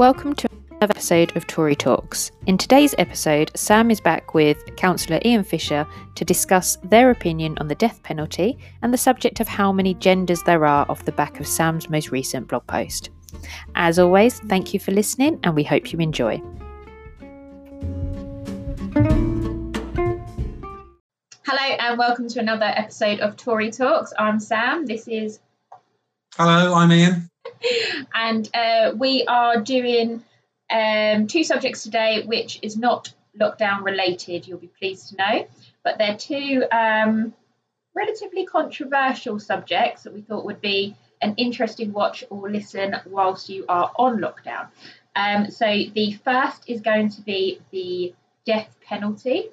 Welcome to another episode of Tory Talks. In today's episode, Sam is back with Councillor Ian Fisher to discuss their opinion on the death penalty and the subject of how many genders there are off the back of Sam's most recent blog post. As always, thank you for listening and we hope you enjoy. Hello and welcome to another episode of Tory Talks. I'm Sam. This is. Hello, I'm Ian. And uh, we are doing um, two subjects today, which is not lockdown related, you'll be pleased to know, but they're two um, relatively controversial subjects that we thought would be an interesting watch or listen whilst you are on lockdown. Um, so the first is going to be the death penalty.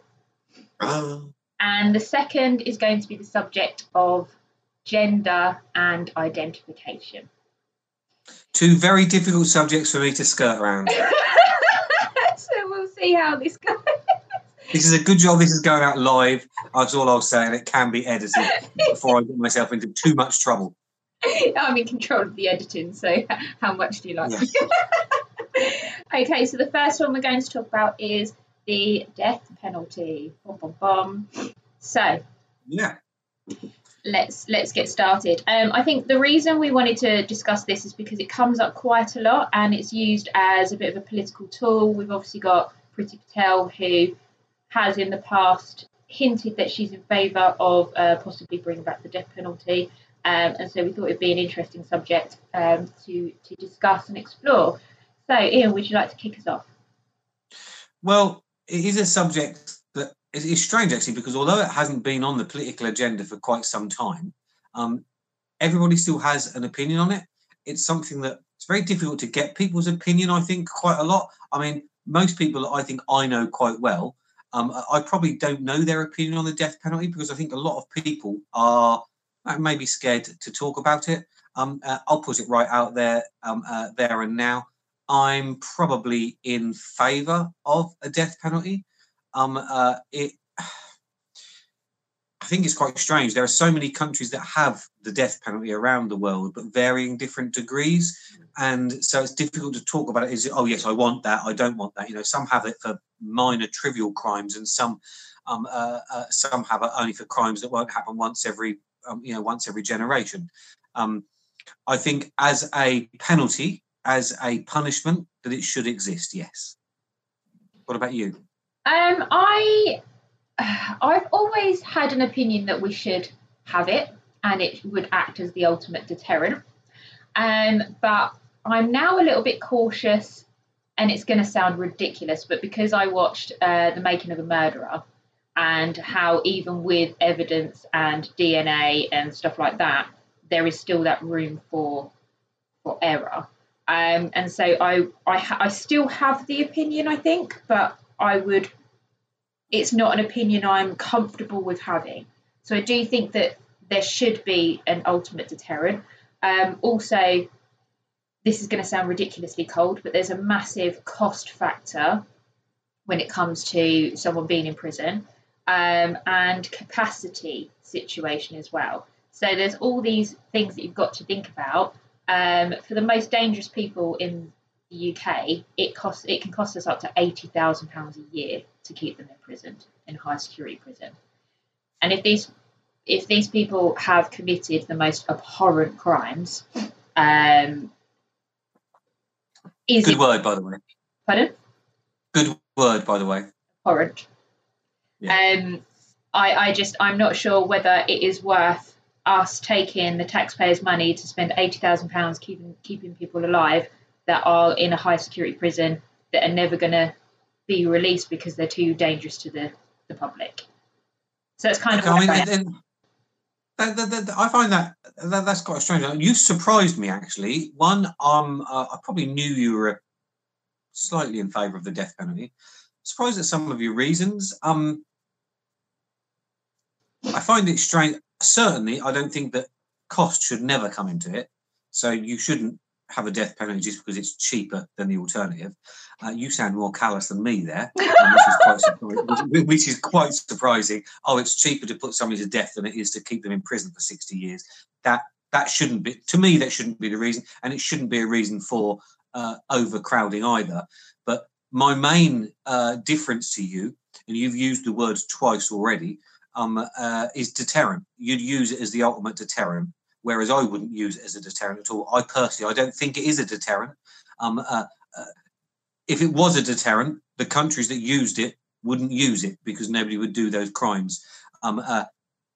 Oh. And the second is going to be the subject of gender and identification. Two very difficult subjects for me to skirt around. so we'll see how this goes. This is a good job this is going out live. That's all I'll say, and it can be edited before I get myself into too much trouble. I'm in control of the editing, so how much do you like? okay, so the first one we're going to talk about is the death penalty. Bum, bum, bum. So, yeah, let's let's get started. Um, I think the reason we wanted to discuss this is because it comes up quite a lot and it's used as a bit of a political tool. We've obviously got Priti Patel who has in the past hinted that she's in favour of uh, possibly bringing back the death penalty. Um, and so we thought it'd be an interesting subject um, to to discuss and explore. So, Ian, would you like to kick us off? Well, it is a subject it's strange actually because although it hasn't been on the political agenda for quite some time, um, everybody still has an opinion on it. It's something that it's very difficult to get people's opinion. I think quite a lot. I mean, most people I think I know quite well. Um, I probably don't know their opinion on the death penalty because I think a lot of people are uh, maybe scared to talk about it. Um, uh, I'll put it right out there, um, uh, there and now. I'm probably in favour of a death penalty. Um, uh, it, I think it's quite strange. There are so many countries that have the death penalty around the world, but varying different degrees, and so it's difficult to talk about it. Is oh yes, I want that. I don't want that. You know, some have it for minor trivial crimes, and some um, uh, uh, some have it only for crimes that won't happen once every um, you know once every generation. Um, I think as a penalty, as a punishment, that it should exist. Yes. What about you? Um, I I've always had an opinion that we should have it, and it would act as the ultimate deterrent. Um, but I'm now a little bit cautious, and it's going to sound ridiculous, but because I watched uh, The Making of a Murderer, and how even with evidence and DNA and stuff like that, there is still that room for for error. Um, and so I I, I still have the opinion, I think, but I would it's not an opinion I'm comfortable with having. So I do think that there should be an ultimate deterrent. Um, also, this is going to sound ridiculously cold, but there's a massive cost factor when it comes to someone being in prison um, and capacity situation as well. So there's all these things that you've got to think about. Um, for the most dangerous people in the UK, it costs it can cost us up to eighty thousand pounds a year to keep them imprisoned in high security prison. And if these if these people have committed the most abhorrent crimes, um, is good it, word by the way. Pardon? Good word by the way. Abhorrent. Yeah. Um, I I just I'm not sure whether it is worth us taking the taxpayers' money to spend eighty thousand pounds keeping keeping people alive that are in a high security prison that are never going to be released because they're too dangerous to the, the public. So it's kind of. I mean, that, that, that, I find that, that's quite strange. You surprised me actually. One, um, uh, I probably knew you were slightly in favour of the death penalty. Surprised at some of your reasons. Um, I find it strange. Certainly, I don't think that cost should never come into it. So you shouldn't have a death penalty just because it's cheaper than the alternative. Uh, you sound more callous than me there, which, is quite which is quite surprising. Oh, it's cheaper to put somebody to death than it is to keep them in prison for 60 years. That that shouldn't be to me that shouldn't be the reason and it shouldn't be a reason for uh, overcrowding either. But my main uh, difference to you, and you've used the word twice already, um, uh, is deterrent. You'd use it as the ultimate deterrent, whereas I wouldn't use it as a deterrent at all. I personally, I don't think it is a deterrent. Um, uh, uh, if it was a deterrent, the countries that used it wouldn't use it because nobody would do those crimes. Um, uh,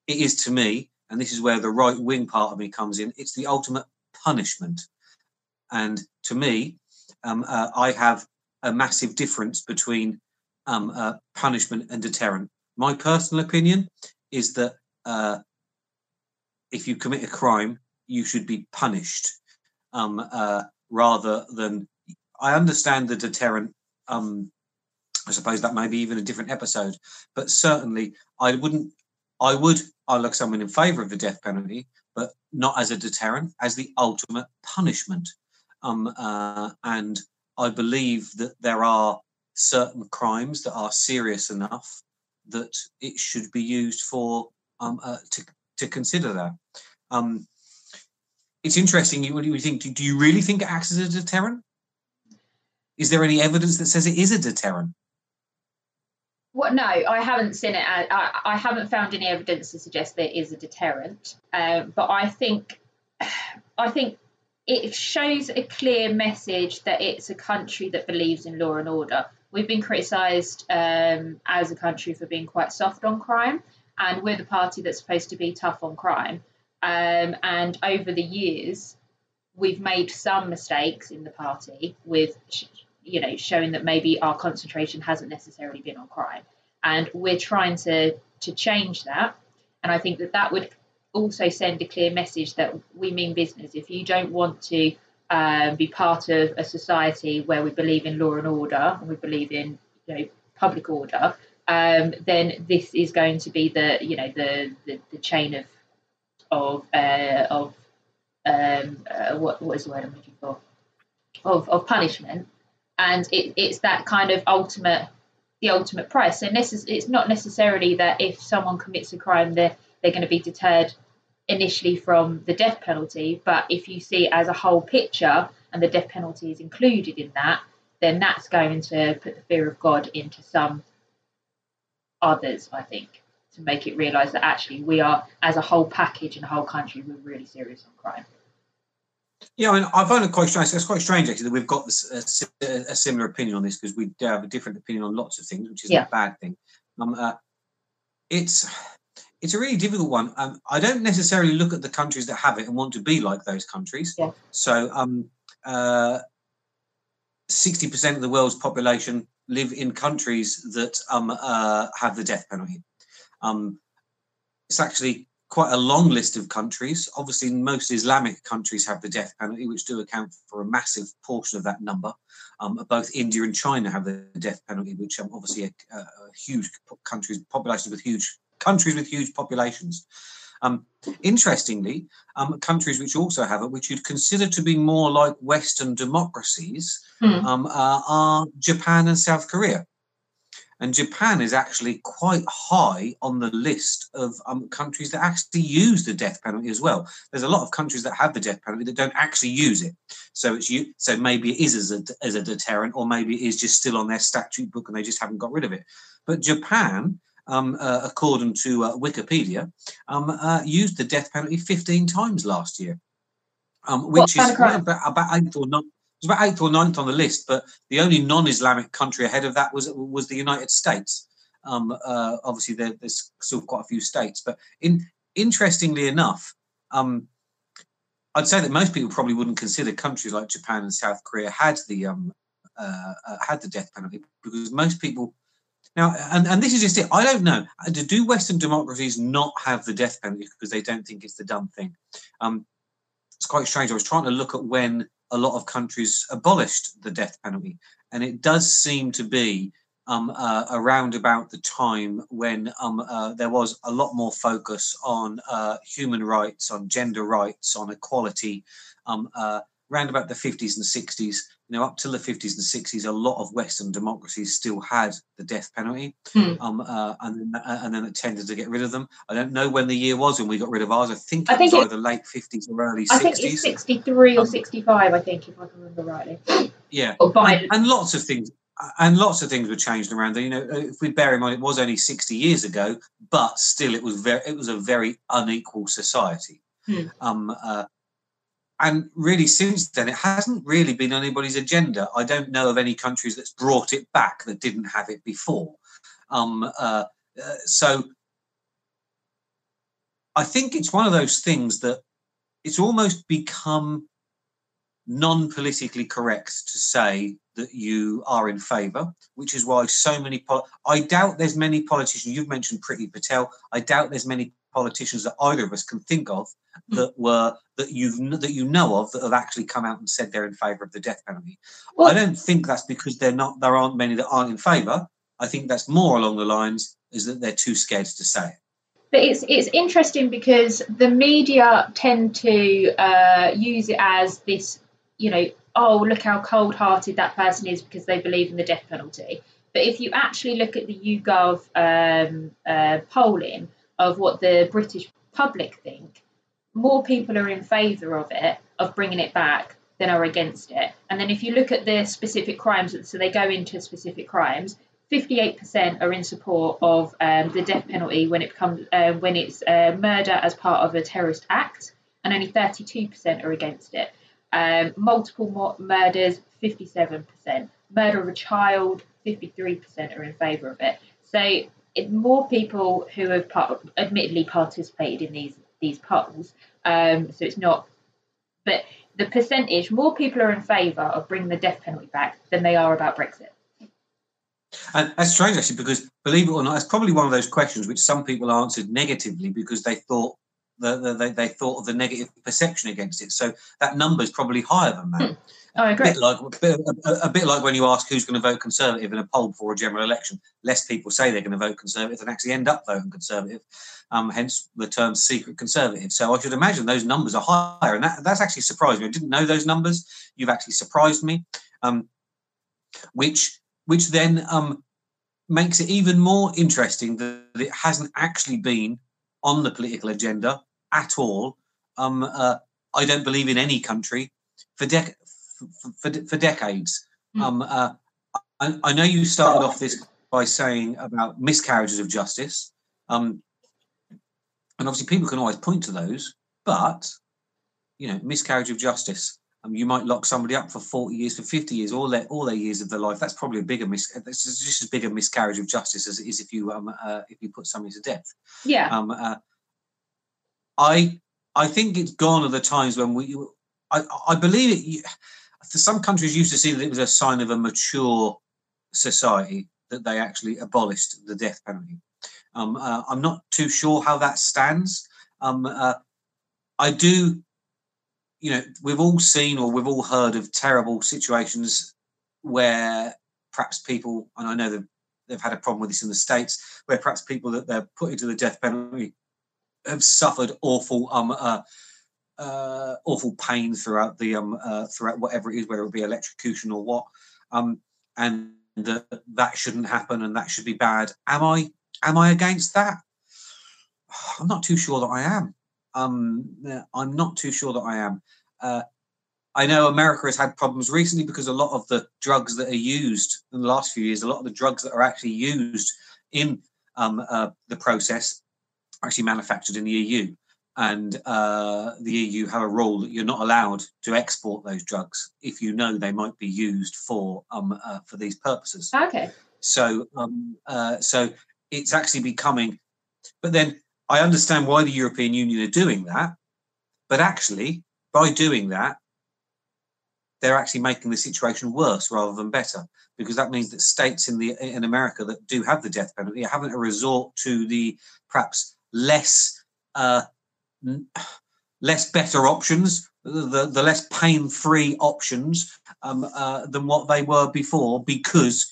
it is to me, and this is where the right wing part of me comes in. It's the ultimate punishment, and to me, um, uh, I have a massive difference between um, uh, punishment and deterrent. My personal opinion is that uh, if you commit a crime, you should be punished um, uh, rather than. I understand the deterrent. Um, I suppose that may be even a different episode, but certainly I wouldn't. I would. I look someone in favour of the death penalty, but not as a deterrent, as the ultimate punishment. Um, uh, and I believe that there are certain crimes that are serious enough that it should be used for um, uh, to to consider that. Um, it's interesting. What do you think? Do you really think it acts as a deterrent? Is there any evidence that says it is a deterrent? Well, no, I haven't seen it. I, I haven't found any evidence to suggest there is a deterrent. Um, but I think, I think it shows a clear message that it's a country that believes in law and order. We've been criticised um, as a country for being quite soft on crime, and we're the party that's supposed to be tough on crime. Um, and over the years, we've made some mistakes in the party with you know, showing that maybe our concentration hasn't necessarily been on crime. And we're trying to to change that. And I think that that would also send a clear message that we mean business. If you don't want to uh, be part of a society where we believe in law and order and we believe in you know public order, um, then this is going to be the you know the the, the chain of of uh, of um, uh, what what is the word I'm looking for? Of of punishment. And it, it's that kind of ultimate the ultimate price. So necess- it's not necessarily that if someone commits a crime, they're they're going to be deterred initially from the death penalty, but if you see it as a whole picture and the death penalty is included in that, then that's going to put the fear of God into some others, I think, to make it realise that actually we are, as a whole package and a whole country, we're really serious on crime. Yeah, I mean, I find it quite strange. It's quite strange actually that we've got this, a, a similar opinion on this because we have a different opinion on lots of things, which is yeah. a bad thing. Um, uh, it's it's a really difficult one. Um, I don't necessarily look at the countries that have it and want to be like those countries. Yeah. So, um, uh, sixty percent of the world's population live in countries that um, uh, have the death penalty. Um, it's actually quite a long list of countries. Obviously, most Islamic countries have the death penalty, which do account for a massive portion of that number. Um, both India and China have the death penalty, which are obviously a, a huge countries, populations with huge countries with huge populations. Um, interestingly, um, countries which also have it, which you'd consider to be more like Western democracies, mm. um, uh, are Japan and South Korea. And Japan is actually quite high on the list of um, countries that actually use the death penalty as well. There's a lot of countries that have the death penalty that don't actually use it. So it's you. So maybe it is as a, as a deterrent, or maybe it is just still on their statute book and they just haven't got rid of it. But Japan, um, uh, according to uh, Wikipedia, um, uh, used the death penalty 15 times last year, um, which is about, about eight or not was about eighth or ninth on the list, but the only non-Islamic country ahead of that was was the United States. Um, uh, obviously, there, there's still quite a few states, but in interestingly enough, um, I'd say that most people probably wouldn't consider countries like Japan and South Korea had the um, uh, uh, had the death penalty because most people now, and, and this is just it. I don't know. Do Western democracies not have the death penalty because they don't think it's the dumb thing? Um, it's quite strange. I was trying to look at when a lot of countries abolished the death penalty. And it does seem to be um, uh, around about the time when um, uh, there was a lot more focus on uh, human rights, on gender rights, on equality. Um, uh, around about the 50s and 60s, you know, up till the 50s and 60s, a lot of Western democracies still had the death penalty, Hmm. um, uh, and, then- uh, and then it tended to get rid of them. I don't know when the year was when we got rid of ours. I think it I think was it- either late 50s or early I 60s. think it's 63 or Um, 65, I think, if I can remember rightly. yeah, and, and lots of things. And lots of things were changed around there. You know, if we bear in mind it was only 60 years ago, but still it was very it was a very unequal society. Hmm. Um, uh, and really, since then, it hasn't really been anybody's agenda. I don't know of any countries that's brought it back that didn't have it before. Um, uh, uh, so I think it's one of those things that it's almost become non-politically correct to say that you are in favour, which is why so many. Pol- I doubt there's many politicians. You've mentioned Priti Patel. I doubt there's many politicians that either of us can think of Hmm. that were that you've that you know of that have actually come out and said they're in favour of the death penalty. Well- I don't think that's because they're not. There aren't many that aren't in favour. I think that's more along the lines is that they're too scared to say it. But it's it's interesting because the media tend to uh, use it as this, you know, oh look how cold-hearted that person is because they believe in the death penalty. But if you actually look at the YouGov um, uh, polling of what the British public think, more people are in favour of it, of bringing it back, than are against it. And then if you look at the specific crimes, so they go into specific crimes. 58% are in support of um, the death penalty when it comes uh, when it's uh, murder as part of a terrorist act, and only 32% are against it. Um, multiple murders, 57%. Murder of a child, 53% are in favour of it. So it, more people who have part, admittedly participated in these these polls. Um, so it's not, but the percentage more people are in favour of bringing the death penalty back than they are about Brexit. And that's strange, actually, because believe it or not, it's probably one of those questions which some people answered negatively because they thought that they, they thought of the negative perception against it. So that number is probably higher than that. Oh, I A agree. bit like a bit, a, a bit like when you ask who's going to vote Conservative in a poll before a general election, less people say they're going to vote Conservative than actually end up voting Conservative. Um, hence the term secret Conservative. So I should imagine those numbers are higher, and that, that's actually surprised me. I didn't know those numbers. You've actually surprised me, um, which which then um, makes it even more interesting that it hasn't actually been on the political agenda at all. Um, uh, I don't believe in any country for dec- for, for, for decades. Hmm. Um, uh, I, I know you started off this by saying about miscarriages of justice, um, and obviously people can always point to those, but you know, miscarriage of justice. Um, you might lock somebody up for 40 years, for 50 years, all their all their years of their life. That's probably a bigger mis- that's just as big a miscarriage of justice as it is if you um uh, if you put somebody to death. Yeah. Um, uh, I I think it's gone are the times when we. I I believe it. Some countries used to see that it was a sign of a mature society that they actually abolished the death penalty. Um, uh, I'm not too sure how that stands. Um, uh, I do, you know, we've all seen or we've all heard of terrible situations where perhaps people, and I know that they've had a problem with this in the states, where perhaps people that they're put into the death penalty have suffered awful um uh, uh awful pain throughout the um uh, throughout whatever it is whether it be electrocution or what um and that that shouldn't happen and that should be bad. Am i am i against that? I'm not too sure that i am. Um i'm not too sure that i am. Uh I know America has had problems recently because a lot of the drugs that are used in the last few years, a lot of the drugs that are actually used in um, uh, the process are actually manufactured in the EU. And uh, the EU have a rule that you're not allowed to export those drugs if you know they might be used for um, uh, for these purposes. Okay. So um, uh, so it's actually becoming. But then I understand why the European Union are doing that. But actually, by doing that, they're actually making the situation worse rather than better because that means that states in the in America that do have the death penalty are having to resort to the perhaps less uh, less better options, the the less pain free options um, uh, than what they were before because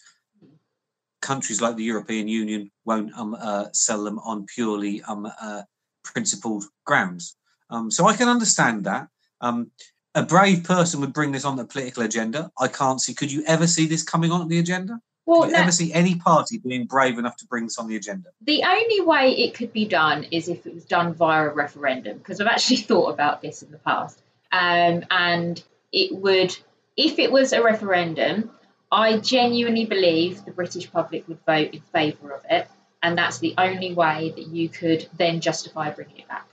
countries like the European Union won't um, uh, sell them on purely um, uh, principled grounds. Um, so I can understand that. Um, a brave person would bring this on the political agenda. I can't see. Could you ever see this coming on the agenda? Well, you no- ever see any party being brave enough to bring this on the agenda? the only way it could be done is if it was done via a referendum, because I've actually thought about this in the past. Um, and it would, if it was a referendum, I genuinely believe the British public would vote in favour of it. And that's the only way that you could then justify bringing it back.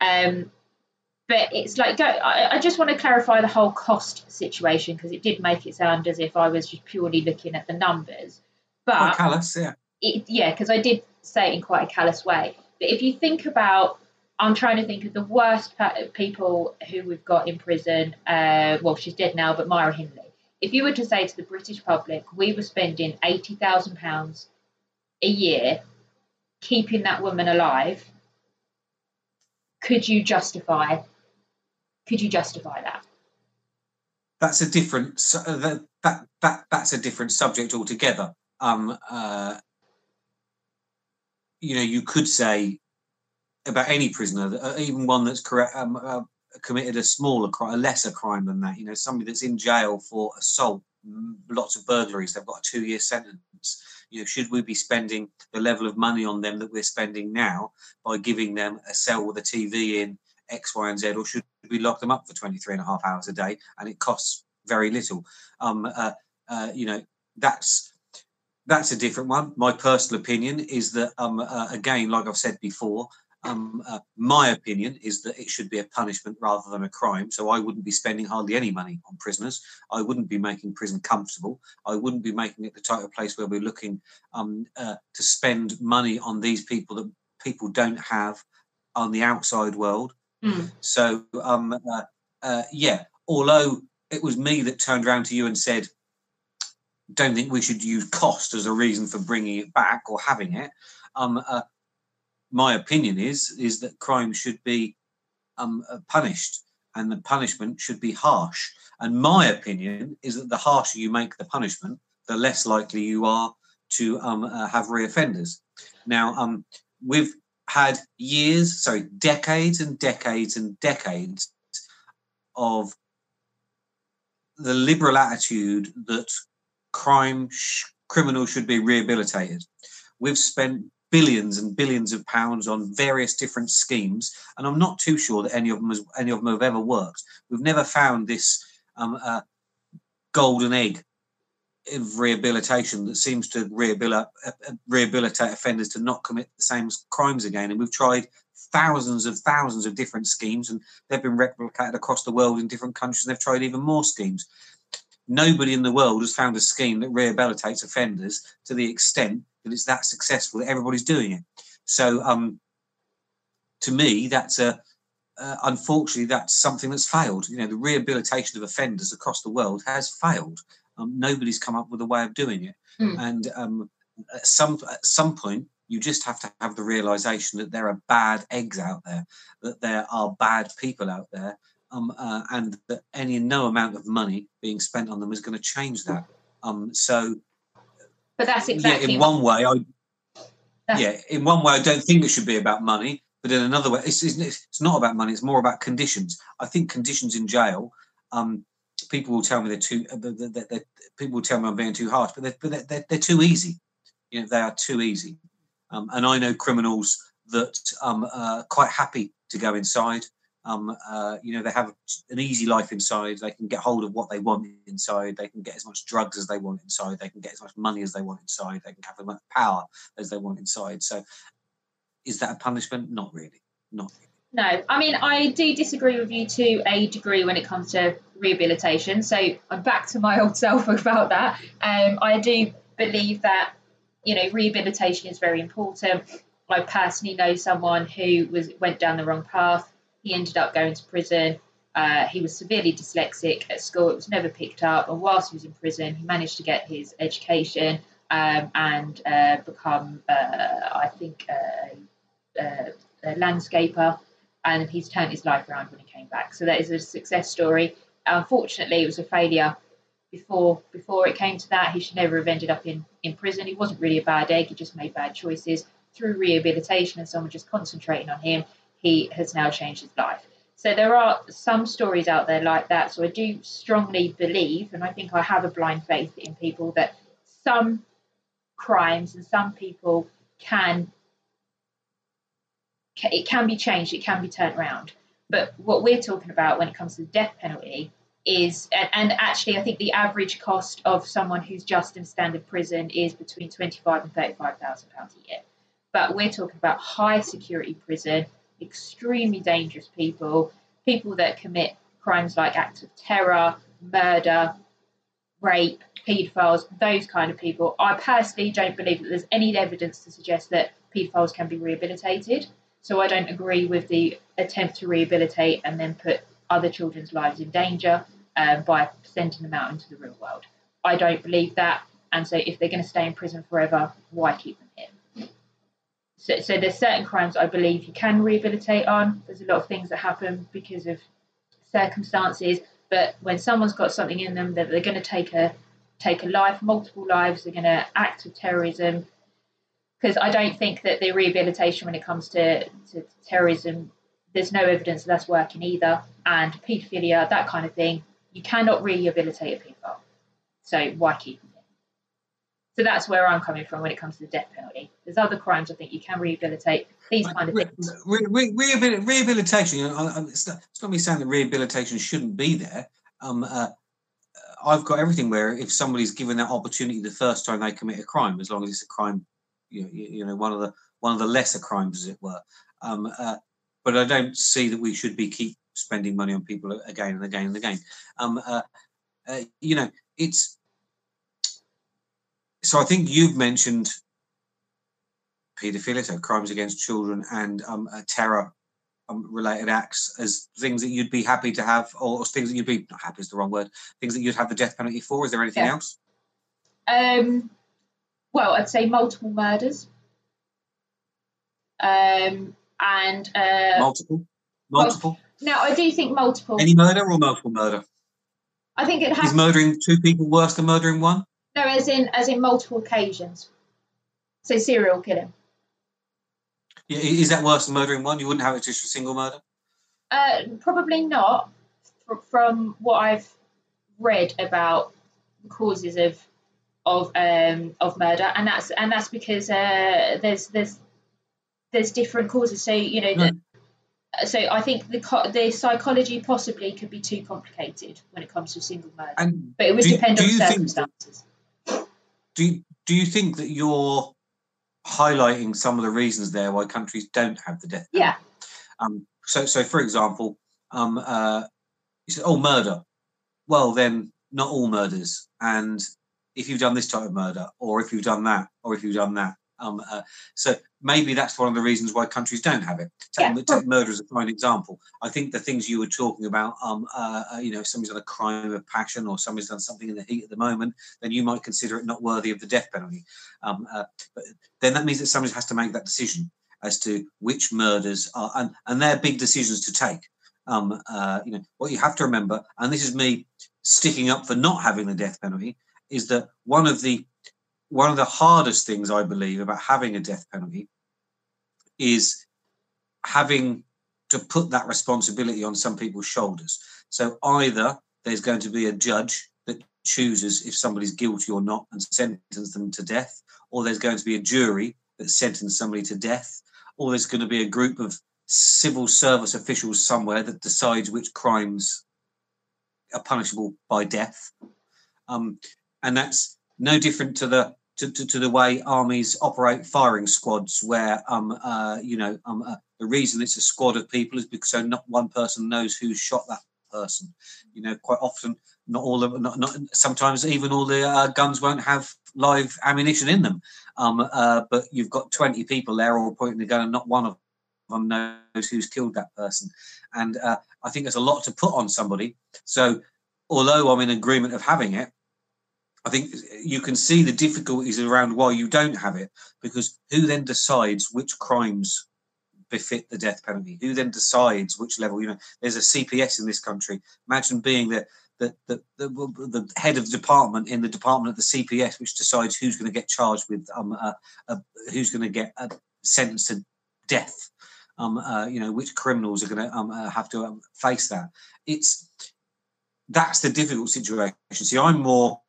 Um, but it's like, go, I, I just want to clarify the whole cost situation because it did make it sound as if I was just purely looking at the numbers. But callous, yeah. it, yeah, because I did say it in quite a callous way. But if you think about, I'm trying to think of the worst people who we've got in prison. Uh, well, she's dead now, but Myra Hindley. If you were to say to the British public, we were spending eighty thousand pounds a year keeping that woman alive, could you justify? Could you justify that? That's a different. uh, That that that that's a different subject altogether. Um. Uh. You know, you could say about any prisoner, uh, even one that's correct, um, uh, committed a smaller crime, a lesser crime than that. You know, somebody that's in jail for assault, mm, lots of burglaries, they've got a two-year sentence. You know, should we be spending the level of money on them that we're spending now by giving them a cell with a TV in X, Y, and Z, or should we lock them up for 23 and a half hours a day and it costs very little? Um, uh, uh, you know, that's that's a different one. My personal opinion is that, um, uh, again, like I've said before, um, uh, my opinion is that it should be a punishment rather than a crime. So I wouldn't be spending hardly any money on prisoners. I wouldn't be making prison comfortable. I wouldn't be making it the type of place where we're looking um, uh, to spend money on these people that people don't have on the outside world. Mm. So um, uh, uh, yeah, although it was me that turned around to you and said, "Don't think we should use cost as a reason for bringing it back or having it." Um, uh, my opinion is is that crime should be um, uh, punished, and the punishment should be harsh. And my opinion is that the harsher you make the punishment, the less likely you are to um, uh, have reoffenders. Now, um, we've had years, sorry, decades and decades and decades of the liberal attitude that crime sh- criminals should be rehabilitated. We've spent billions and billions of pounds on various different schemes, and I'm not too sure that any of them has, any of them have ever worked. We've never found this um, uh, golden egg rehabilitation that seems to rehabilitate, rehabilitate offenders to not commit the same crimes again. And we've tried thousands of thousands of different schemes, and they've been replicated across the world in different countries. And they've tried even more schemes. Nobody in the world has found a scheme that rehabilitates offenders to the extent that it's that successful that everybody's doing it. So, um, to me, that's a uh, unfortunately that's something that's failed. You know, the rehabilitation of offenders across the world has failed. Um, nobody's come up with a way of doing it, Mm. and um, at some at some point, you just have to have the realization that there are bad eggs out there, that there are bad people out there, um, uh, and that any and no amount of money being spent on them is going to change that. Um, so But that's exactly yeah, in one way, I yeah, in one way, I don't think it should be about money, but in another way, it's, it's, it's not about money. It's more about conditions. I think conditions in jail. Um, people will tell me they're too. that- people will tell me I'm being too harsh, but they're, but they're, they're too easy. You know, they are too easy. Um, and I know criminals that um, are quite happy to go inside. Um, uh, you know, they have an easy life inside. They can get hold of what they want inside. They can get as much drugs as they want inside. They can get as much money as they want inside. They can have as much power as they want inside. So, is that a punishment? Not really. Not really. No, I mean, I do disagree with you to a degree when it comes to rehabilitation. So I'm back to my old self about that. Um, I do believe that, you know, rehabilitation is very important. I personally know someone who was went down the wrong path. He ended up going to prison. Uh, he was severely dyslexic at school. It was never picked up. And whilst he was in prison, he managed to get his education um, and uh, become, uh, I think, uh, uh, a landscaper and he's turned his life around when he came back. So that is a success story. Unfortunately, it was a failure before before it came to that. He should never have ended up in, in prison. He wasn't really a bad egg. He just made bad choices. Through rehabilitation and someone just concentrating on him, he has now changed his life. So there are some stories out there like that. So I do strongly believe, and I think I have a blind faith in people that some crimes and some people can it can be changed, it can be turned around. But what we're talking about when it comes to the death penalty is, and, actually, I think the average cost of someone who's just in standard prison is between twenty-five and thirty-five thousand pounds a year. But we're talking about high security prison, extremely dangerous people, people that commit crimes like acts of terror, murder, rape, paedophiles, those kind of people. I personally don't believe that there's any evidence to suggest that paedophiles can be rehabilitated. So I don't agree with the attempt to rehabilitate and then put other children's lives in danger um, by sending them out into the real world. I don't believe that. And so if they're going to stay in prison forever, why keep them here? So, so there's certain crimes I believe you can rehabilitate on. There's a lot of things that happen because of circumstances. But when someone's got something in them that they're going to take a take a life, multiple lives, they're going to act with terrorism, because I don't think that the rehabilitation when it comes to, to terrorism, there's no evidence that that's working either. And paedophilia, that kind of thing, you cannot rehabilitate a paedophile. So why keep them? So that's where I'm coming from when it comes to the death penalty. There's other crimes I think you can rehabilitate. These kind of things. Re- re- re- rehabilitation. You know, it's, not, it's not me saying that rehabilitation shouldn't be there. Um, uh, I've got everything where if somebody's given that opportunity the first time they commit a crime, as long as it's a crime you, you know one of the one of the lesser crimes, as it were. Um, uh, but I don't see that we should be keep spending money on people again and again and again. Um, uh, uh, you know, it's so. I think you've mentioned paedophilia, so crimes against children, and um, uh, terror um, related acts as things that you'd be happy to have, or things that you'd be not happy is the wrong word. Things that you'd have the death penalty for. Is there anything yeah. else? Um, well, I'd say multiple murders. Um, and uh, multiple, multiple. Well, no, I do think multiple. Any murder or multiple murder? I think it has. Is murdering two people worse than murdering one? No, as in as in multiple occasions. So serial killing. Yeah, is that worse than murdering one? You wouldn't have it just for single murder. Uh, probably not. From what I've read about the causes of of um, of murder, and that's and that's because uh, there's there's there's different causes. So you know, the, so I think the the psychology possibly could be too complicated when it comes to single murder, and but it would do, depend do on circumstances. That, do you, do you think that you're highlighting some of the reasons there why countries don't have the death penalty? Yeah. Um, so so for example, um, uh, you said, oh murder. Well then, not all murders, and if you've done this type of murder, or if you've done that, or if you've done that. Um, uh, so maybe that's one of the reasons why countries don't have it. Take, yeah. take murder as a fine example. I think the things you were talking about, um, uh, uh, you know, if somebody's done a crime of passion or somebody's done something in the heat at the moment, then you might consider it not worthy of the death penalty. Um, uh, but then that means that somebody has to make that decision as to which murders are, and, and they're big decisions to take. Um, uh, you know, what you have to remember, and this is me sticking up for not having the death penalty, is that one of the one of the hardest things I believe about having a death penalty is having to put that responsibility on some people's shoulders. So either there's going to be a judge that chooses if somebody's guilty or not and sentences them to death, or there's going to be a jury that sentences somebody to death, or there's going to be a group of civil service officials somewhere that decides which crimes are punishable by death. Um, and that's no different to the to, to, to, the way armies operate firing squads, where um uh you know um uh, the reason it's a squad of people is because so not one person knows who shot that person. You know, quite often, not all of not, not sometimes even all the uh, guns won't have live ammunition in them. Um, uh, but you've got twenty people there all pointing the gun, and not one of them knows who's killed that person. And uh, I think there's a lot to put on somebody. So, although I'm in agreement of having it, I think you can see the difficulties around why you don't have it, because who then decides which crimes befit the death penalty? Who then decides which level? You know, there's a CPS in this country. Imagine being the the, the, the, the head of the department in the department of the CPS, which decides who's going to get charged with, um, uh, uh, who's going to get uh, sentenced to death. Um, uh, you know, which criminals are going to um, uh, have to um, face that? It's that's the difficult situation. See, I'm more,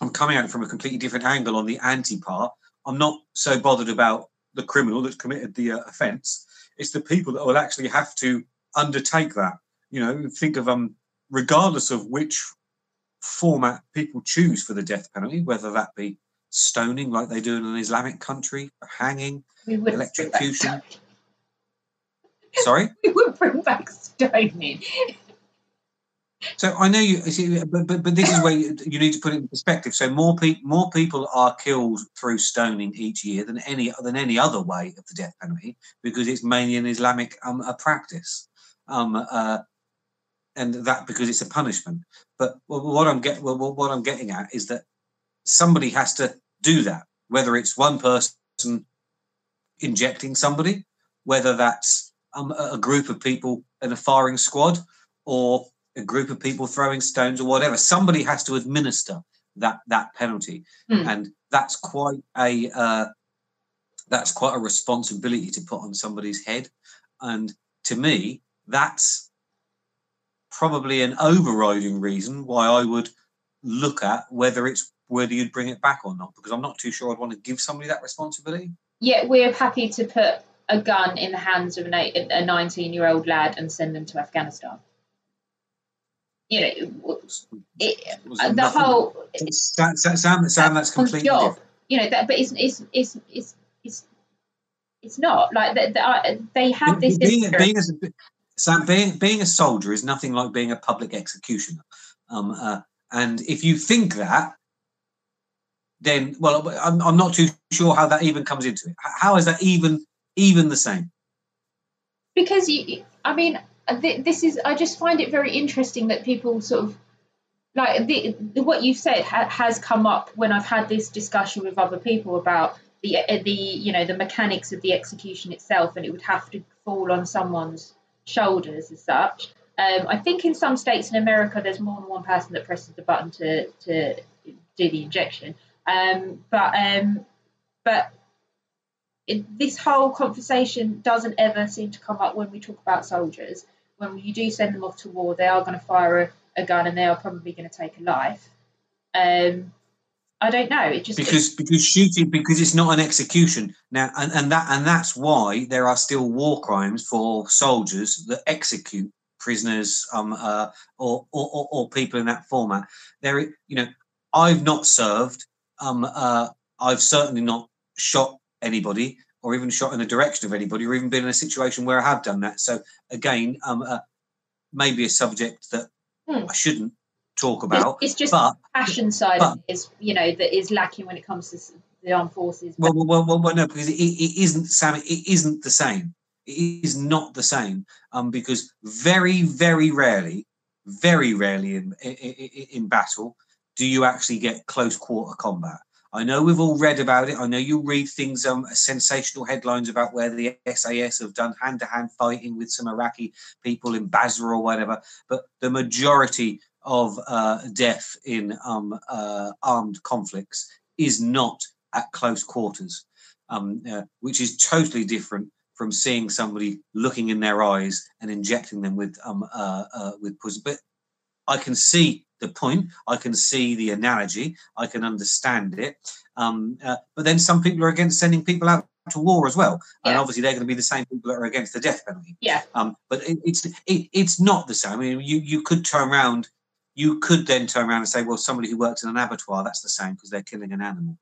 I'm coming at it from a completely different angle on the anti part. I'm not so bothered about the criminal that's committed the uh, offence. It's the people that will actually have to undertake that. You know, think of um, regardless of which format people choose for the death penalty, whether that be stoning like they do in an Islamic country, hanging, electrocution. Sorry? We would bring back stoning. So I know you, see, but, but but this is where you, you need to put it in perspective. So more people more people are killed through stoning each year than any than any other way of the death penalty because it's mainly an Islamic um, a practice, um, uh, and that because it's a punishment. But what I'm get what I'm getting at is that somebody has to do that, whether it's one person injecting somebody, whether that's um, a group of people in a firing squad, or a group of people throwing stones or whatever. Somebody has to administer that that penalty, mm. and that's quite a uh, that's quite a responsibility to put on somebody's head. And to me, that's probably an overriding reason why I would look at whether it's whether you'd bring it back or not, because I'm not too sure I'd want to give somebody that responsibility. Yeah, we're happy to put a gun in the hands of an a 19 year old lad and send them to Afghanistan you know, it, the whole Sam, Sam, Sam, that's completely job. You know, that, but it's it's it's it's it's it's not like they, they, they have this. Being, being, as a, Sam, being being a soldier is nothing like being a public executioner. Um, uh, and if you think that, then well, I'm, I'm not too sure how that even comes into it. How is that even even the same? Because you, I mean, this is I just find it very interesting that people sort of like the, what you've said ha, has come up when I've had this discussion with other people about the uh, the you know the mechanics of the execution itself, and it would have to fall on someone's shoulders as such. Um, I think in some states in America, there's more than one person that presses the button to to do the injection. Um, but um, but it, this whole conversation doesn't ever seem to come up when we talk about soldiers when you do send them off to war, they are going to fire a, a gun and they are probably going to take a life. Um, I don't know. It just because because shooting because it's not an execution now, and, and that and that's why there are still war crimes for soldiers that execute prisoners um uh, or, or or people in that format. There, you know, I've not served. Um, uh, I've certainly not shot anybody or even shot in the direction of anybody, or even been in a situation where I have done that. So again, um, uh, maybe a subject that hmm. I shouldn't talk about. It's, just but, passion side but, is you know that is lacking when it comes to the armed forces. Well, well, well, well no, because it, it isn't Sam. It isn't the same. It is not the same. Um, because very, very rarely, very rarely in, in, in battle do you actually get close quarter combat. I know we've all read about it. I know you read things, um, sensational headlines about where the SAS have done hand to hand fighting with some Iraqi people in Basra or whatever. But the majority of uh, death in um, uh, armed conflicts is not at close quarters, um, uh, which is totally different from seeing somebody looking in their eyes and injecting them with um, uh, uh, with poison. But I can see the point. I can see the analogy. I can understand it. Um, uh, but then some people are against sending people out to war as well, yeah. and obviously they're going to be the same people that are against the death penalty. Yeah. Um, but it, it's it, it's not the same. I mean, you you could turn around. You could then turn around and say, well, somebody who works in an abattoir, that's the same because they're killing an animal.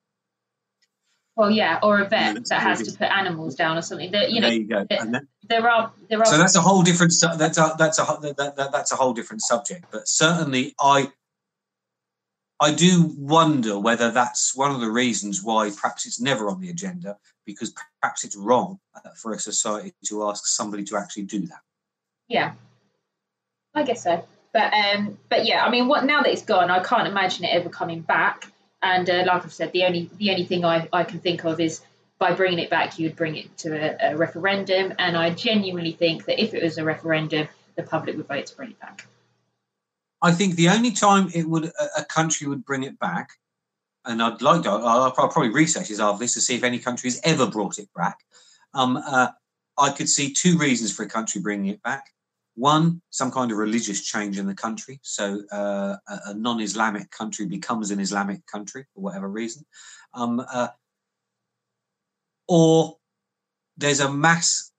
Well, yeah, or a vet that has to put animals down or something. That you know, there you go. Then, there are there are. So that's a whole different. That's a that's a that, that, that's a whole different subject. But certainly, I I do wonder whether that's one of the reasons why perhaps it's never on the agenda because perhaps it's wrong uh, for a society to ask somebody to actually do that. Yeah, I guess so. But um, but yeah, I mean, what now that it's gone, I can't imagine it ever coming back. And uh, like I've said, the only the only thing I, I can think of is by bringing it back, you would bring it to a, a referendum. And I genuinely think that if it was a referendum, the public would vote to bring it back. I think the only time it would a country would bring it back, and I'd like to, I'll, I'll probably research this after this to see if any country has ever brought it back. Um, uh, I could see two reasons for a country bringing it back. One, some kind of religious change in the country. So uh, a, non Islamic country becomes an Islamic country for whatever reason. Um, uh, or there's a mass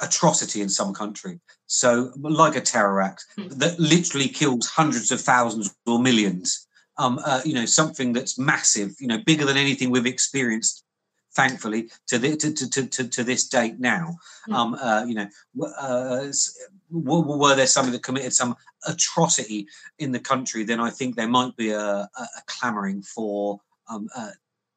atrocity in some country. So, like a terror act hmm. that literally kills hundreds of thousands or millions. Um, uh, you know, something that's massive, you know, bigger than anything we've experienced thankfully to, the, to, to, to, to this date now. Hmm. um, uh, you know uh, were there somebody that committed some atrocity in the country then i think there might be a, a, a clamoring for um, uh,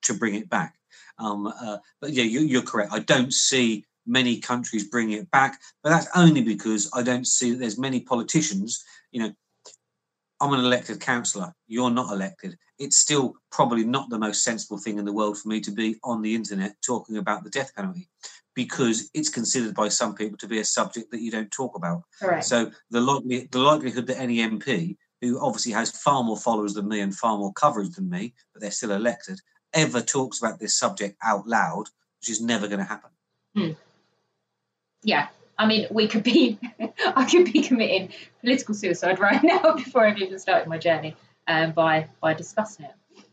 to bring it back. Um, uh, but yeah you, you're correct. I don't see many countries bringing it back but that's only because i don't see that there's many politicians you know I'm an elected councillor, you're not elected. It's still probably not the most sensible thing in the world for me to be on the internet talking about the death penalty because it's considered by some people to be a subject that you don't talk about. Correct. So the likely, the likelihood that any MP who obviously has far more followers than me and far more coverage than me, but they're still elected, ever talks about this subject out loud, which is never going to happen. Hmm. Yeah, I mean, we could be, I could be committing political suicide right now before I've even started my journey um, by by discussing it.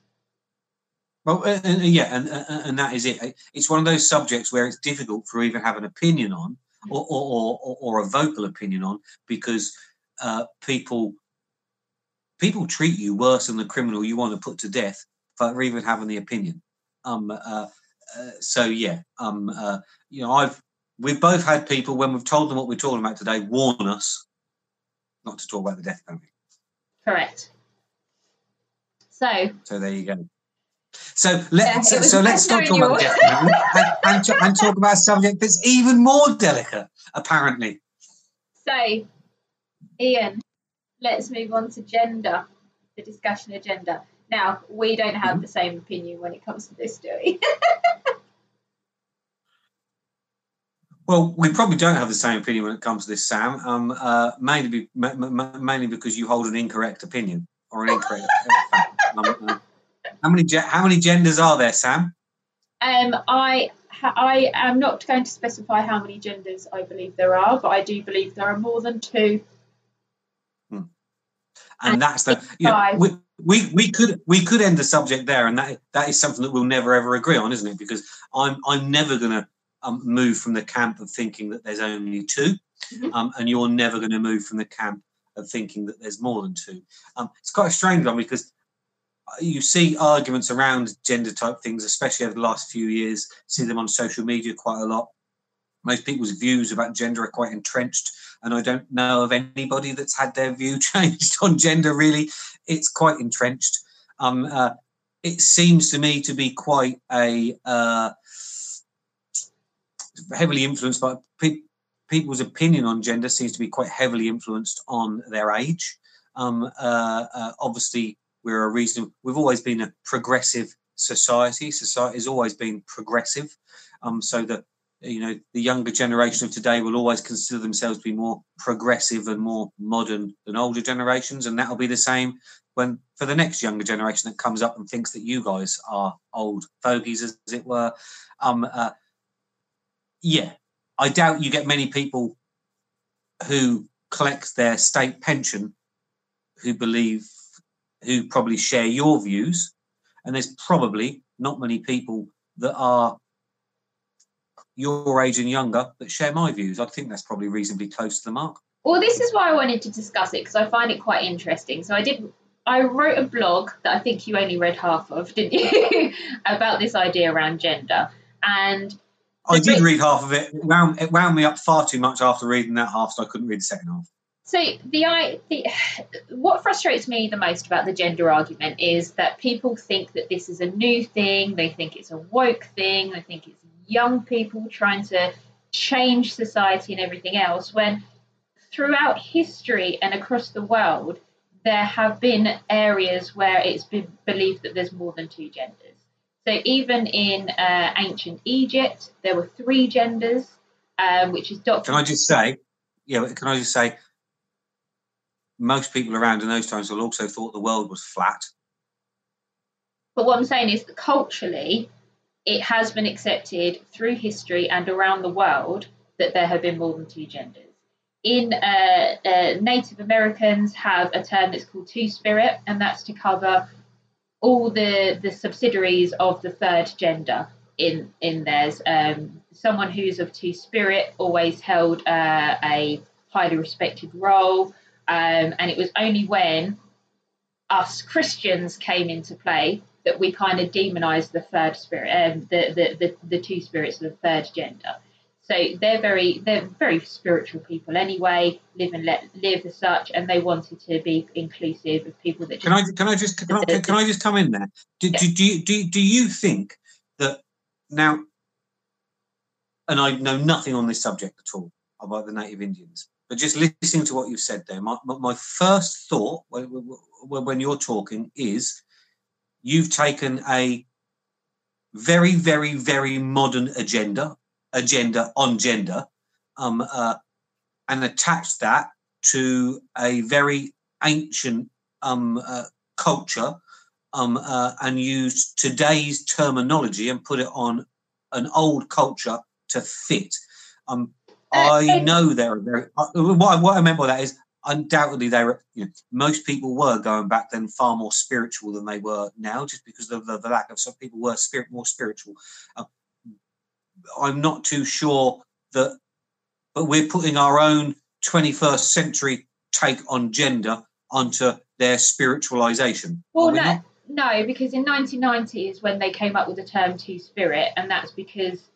Well, uh, uh, yeah, and uh, and that is it. It's one of those subjects where it's difficult for even have an opinion on, or or, or, or a vocal opinion on, because uh, people people treat you worse than the criminal you want to put to death for even having the opinion. Um, uh, uh, so yeah, um, uh, you know, I've we've both had people when we've told them what we're talking about today warn us not to talk about the death penalty. Correct. So. So there you go. So let's yeah, so let's stop talking about death penalty and, and, and talk about a subject that's even more delicate, apparently. So, Ian, let's move on to gender, the discussion agenda. Now, we don't have mm-hmm. the same opinion when it comes to this, do we? Well, we probably don't have the same opinion when it comes to this, Sam. Um, uh, mainly, be, mainly because you hold an incorrect opinion or an incorrect fact. Um, uh, how many how many genders are there, Sam? Um, I I am not going to specify how many genders I believe there are, but I do believe there are more than two. Hmm. And, and, that's the you know, we, we we could we could end the subject there, and that that is something that we'll never ever agree on, isn't it? Because I'm I'm never going to um, move from the camp of thinking that there's only 2 mm-hmm. um, and you're never going to move from the camp of thinking that there's more than two. Um, it's quite a strange one because you see arguments around gender type things, especially over the last few years. See them on social media quite a lot. Most people's views about gender are quite entrenched, and I don't know of anybody that's had their view changed on gender. Really, it's quite entrenched. Um, uh, it seems to me to be quite a uh, heavily influenced by pe- people's opinion on gender seems to be quite heavily influenced on their age. Um, uh, uh, obviously, we're a reason. We've always been a progressive society. Society has always been progressive, um, so that you know the younger generation of today will always consider themselves to be more progressive and more modern than older generations, and that'll be the same when for the next younger generation that comes up and thinks that you guys are old fogies, as, it were. Um, uh, yeah, I doubt you get many people who collect their state pension who believe, who probably share your views. And there's probably not many people that are your age and younger that share my views. I think that's probably reasonably close to the mark. Well, this is why I wanted to discuss it because I find it quite interesting. So I did. I wrote a blog that I think you only read half of, didn't you? About this idea around gender. And I did read half of it. It wound, it wound me up far too much after reading that half, so I couldn't read the second half. So the, I, the what frustrates me the most about the gender argument is that people think that this is a new thing. They think it's a woke thing. They think it's young people trying to change society and everything else. When throughout history and across the world, there have been areas where it's been believed that there's more than two genders. So even in uh, ancient Egypt, there were three genders, um, which is documented. Can I just say, yeah, can I just say, most people around in those times will also thought the world was flat. But what I'm saying is that culturally, it has been accepted through history and around the world that there have been more than two genders. In uh, uh, Native Americans have a term that's called Two Spirit, and that's to cover all the the subsidiaries of the third gender in in theirs. Um, someone who's of Two Spirit always held uh, a highly respected role, um, and it was only when us Christians came into play that we kind of demonized the third spirit, um, the, the, the, the two spirits of the third gender. So they're very they're very spiritual people anyway, live and let live as such, and they wanted to be inclusive of people that. Can I can I just can I, can I just come in there? Do, yeah. do, do, you, do, do you think that now? And I know nothing on this subject at all about the native Indians, but just listening to what you've said there, my, my first thought when, when you're talking is you've taken a very, very, very modern agenda, agenda on gender, um, uh, and attached that to a very ancient um, uh, culture um, uh, and used today's terminology and put it on an old culture to fit. Um, I know there are very. Uh, what, what I meant by that is undoubtedly they were you know most people were going back then far more spiritual than they were now just because of the, the lack of some people were spirit more spiritual uh, i'm not too sure that but we're putting our own 21st century take on gender onto their spiritualization well no no because in 1990 is when they came up with the term two spirit and that's because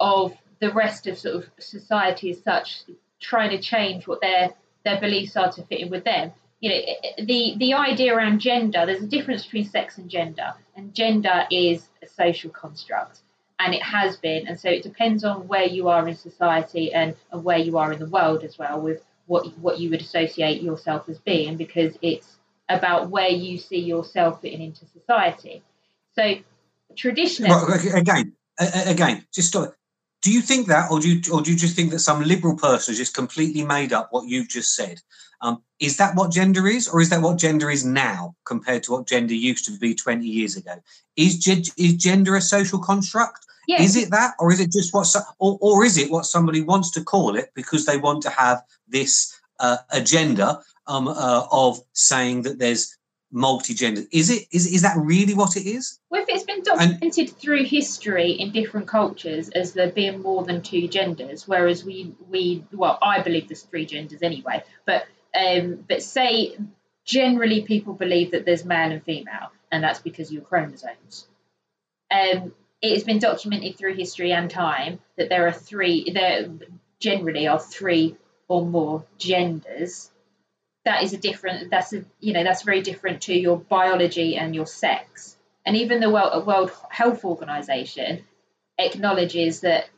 of the rest of sort of society as such trying to change what their their beliefs are to fit in with them. You know, the the idea around gender. There's a difference between sex and gender, and gender is a social construct, and it has been. And so it depends on where you are in society and, and where you are in the world as well, with what what you would associate yourself as being, because it's about where you see yourself fitting into society. So traditionally, well, again, again, just stop do you think that, or do you, or do you just think that some liberal person has just completely made up what you've just said? Um, is that what gender is, or is that what gender is now compared to what gender used to be 20 years ago? Is, is gender a social construct? Yes. Is it that, or is it just what, or, or is it what somebody wants to call it because they want to have this uh, agenda um, uh, of saying that there's multi-gender. Is it is is that really what it is? Well, if it's been documented and, through history in different cultures as there being more than two genders, whereas we we well, I believe there's three genders anyway, but um, but say generally people believe that there's male and female, and that's because of your chromosomes. Um, it has been documented through history and time that there are three there generally are three or more genders. That is a different that's a you know that's very different to your biology and your sex. And even the world, world health organization acknowledges that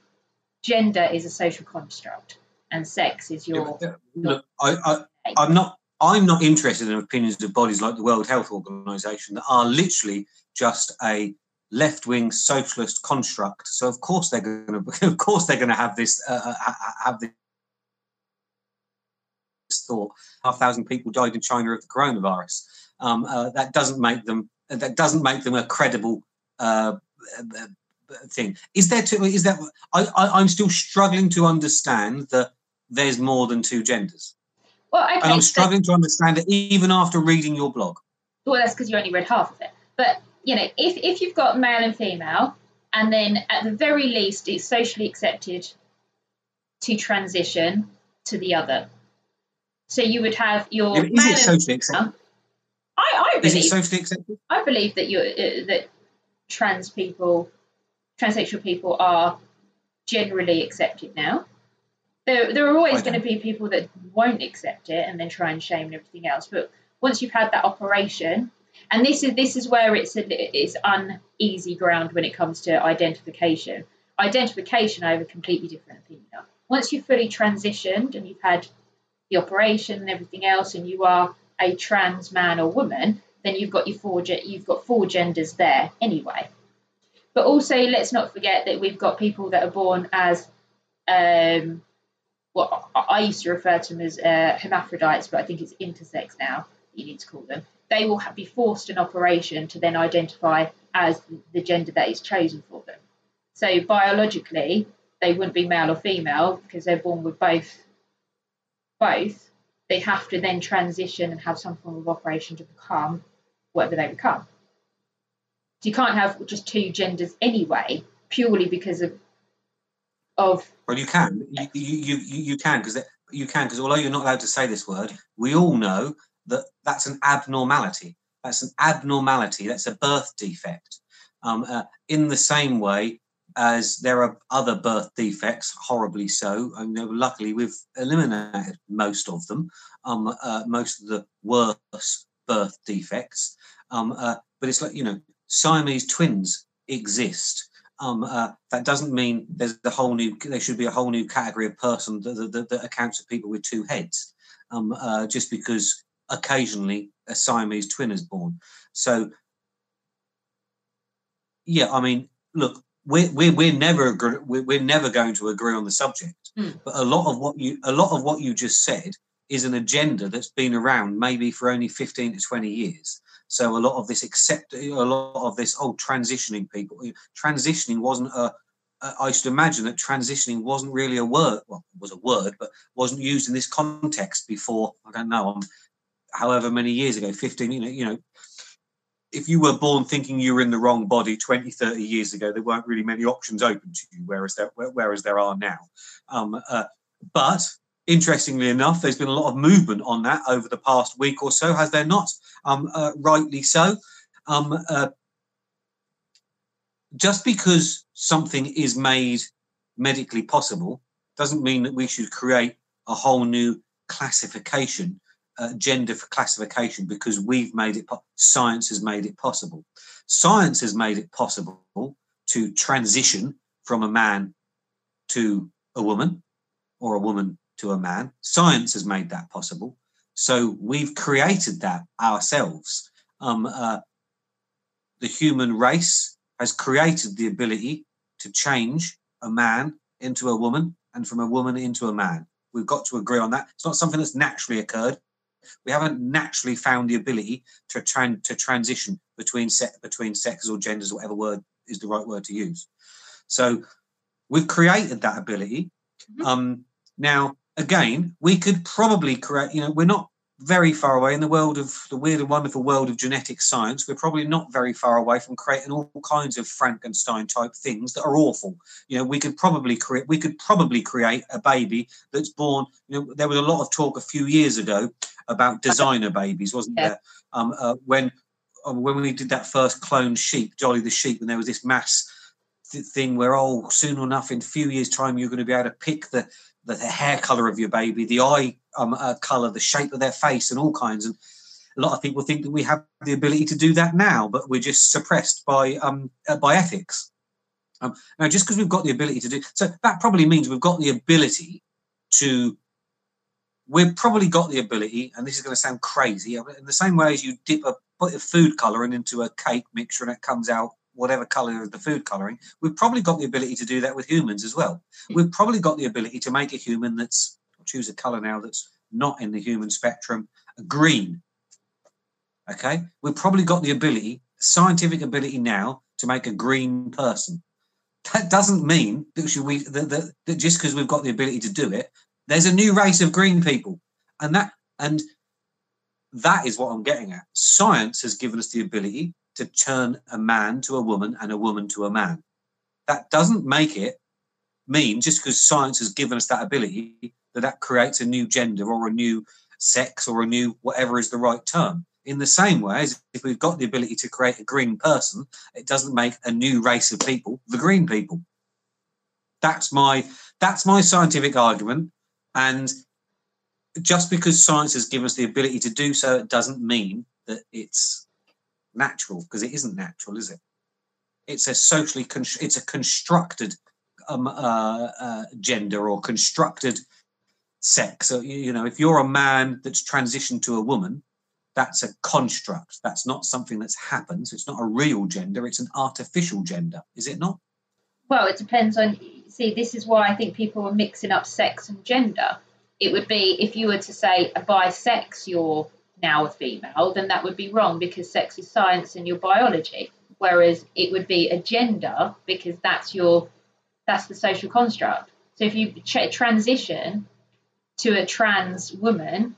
gender is a social construct and sex is your, yeah, look, I, I, i'm not i'm not interested in opinions of bodies like the world health organization that are literally just a left-wing socialist construct so of course they're going to of course they're going to have this uh, uh have this thought half thousand people died in China of the coronavirus. Um, uh, that doesn't make them that doesn't make them a credible uh, thing. Is there to, is that I, I am still struggling to understand that there's more than two genders. Well, okay, and I'm struggling to understand it even after reading your blog. Well, that's because you only read half of it. But you know, if if you've got male and female, and then at the very least it's socially accepted to transition to the other. So you would have your. Is it socially accepted? I, I believe. Is it socially accepted? I believe that you uh, that trans people, transsexual people are generally accepted now. There, there are always going to be people that won't accept it and then try and shame and everything else. But once you've had that operation, and this is this is where it's a, it's uneasy ground when it comes to identification. Identification, I have a completely different opinion. Once you've fully transitioned and you've had the operation and everything else, and you are a trans man or woman, then you've got your four you've got four genders there anyway. But also, let's not forget that we've got people that are born as um, what I used to refer to them as uh, hermaphrodites, but I think it's intersex now. You need to call them. They will be forced an operation to then identify as the gender that is chosen for them. So biologically, they wouldn't be male or female because they're born with both both, they have to then transition and have some form of operation to become whatever they become. So you can't have just two genders anyway, purely because of of. Well, you can. You you you, you can because uh, you can because although you're not allowed to say this word, we all know that that's an abnormality. That's an abnormality. That's a birth defect. Um, uh, in the same way as there are other birth defects, horribly so. I mean, luckily, we've eliminated most of them, um, uh, most of the worst birth defects. Um, uh, but it's like, you know, Siamese twins exist. Um, uh, that doesn't mean there's a whole new, there should be a whole new category of person that, that, that accounts for people with two heads, um, uh, just because occasionally a Siamese twin is born. So, yeah, I mean, look, we're, we're, we're never agree, we're, we're never going to agree on the subject. Mm. But a lot of what you a lot of what you just said is an agenda that's been around maybe for only 15 to 20 years. So a lot of this accept a lot of this oh transitioning people transitioning wasn't a I should imagine that transitioning wasn't really a word. Well, it was a word, but wasn't used in this context before. I don't know. Um, however many years ago, 15. You know, you know, if you were born thinking you were in the wrong body 20 30 years ago there weren't really many options open to you whereas there whereas there are now um, uh, but interestingly enough there's been a lot of movement on that over the past week or so has there not um, uh, rightly so um, uh, just because something is made medically possible doesn't mean that we should create a whole new classification uh, gender for classification because we've made it, science has made it possible. Science has made it possible to transition from a man to a woman or a woman to a man. Science has made that possible. So we've created that ourselves. Um, uh, the human race has created the ability to change a man into a woman and from a woman into a man. We've got to agree on that. It's not something that's naturally occurred we haven't naturally found the ability to tran- to transition between se- between sexes or genders, or whatever word is the right word to use. So we've created that ability. Mm-hmm. Um, now, again, we could probably create. You know, we're not very far away in the world of the weird and wonderful world of genetic science. We're probably not very far away from creating all kinds of Frankenstein type things that are awful. You know, we could probably create we could probably create a baby that's born. You know, there was a lot of talk a few years ago about designer babies, wasn't yeah. there? Um, uh, when um, when we did that first clone sheep, Dolly the sheep, and there was this mass thing where oh, soon enough, in a few years' time, you're going to be able to pick the the hair color of your baby, the eye um, uh, color, the shape of their face, and all kinds. And a lot of people think that we have the ability to do that now, but we're just suppressed by um, uh, by ethics. Um, now, just because we've got the ability to do so, that probably means we've got the ability to. We've probably got the ability, and this is going to sound crazy, in the same way as you dip a put a food coloring into a cake mixture and it comes out whatever color of the food coloring, we've probably got the ability to do that with humans as well. Hmm. We've probably got the ability to make a human that's choose a color now that's not in the human spectrum, a green. Okay, we've probably got the ability, scientific ability now, to make a green person. That doesn't mean that we that, that, that just because we've got the ability to do it, there's a new race of green people, and that and that is what I'm getting at. Science has given us the ability to turn a man to a woman and a woman to a man. That doesn't make it mean just because science has given us that ability that that creates a new gender or a new sex or a new whatever is the right term. In the same way as if we've got the ability to create a green person, it doesn't make a new race of people the green people. That's my that's my scientific argument. And just because science has given us the ability to do so, it doesn't mean that it's natural because it isn't natural, is it? It's a socially con- it's a constructed um, uh, uh, gender or constructed sex. So you know, if you're a man that's transitioned to a woman, that's a construct. That's not something that's happened. So it's not a real gender. It's an artificial gender, is it not? Well, it depends on. See, this is why I think people are mixing up sex and gender. It would be if you were to say by sex you're now a female, then that would be wrong because sex is science and your biology. Whereas it would be a gender because that's your that's the social construct. So if you ch- transition to a trans woman,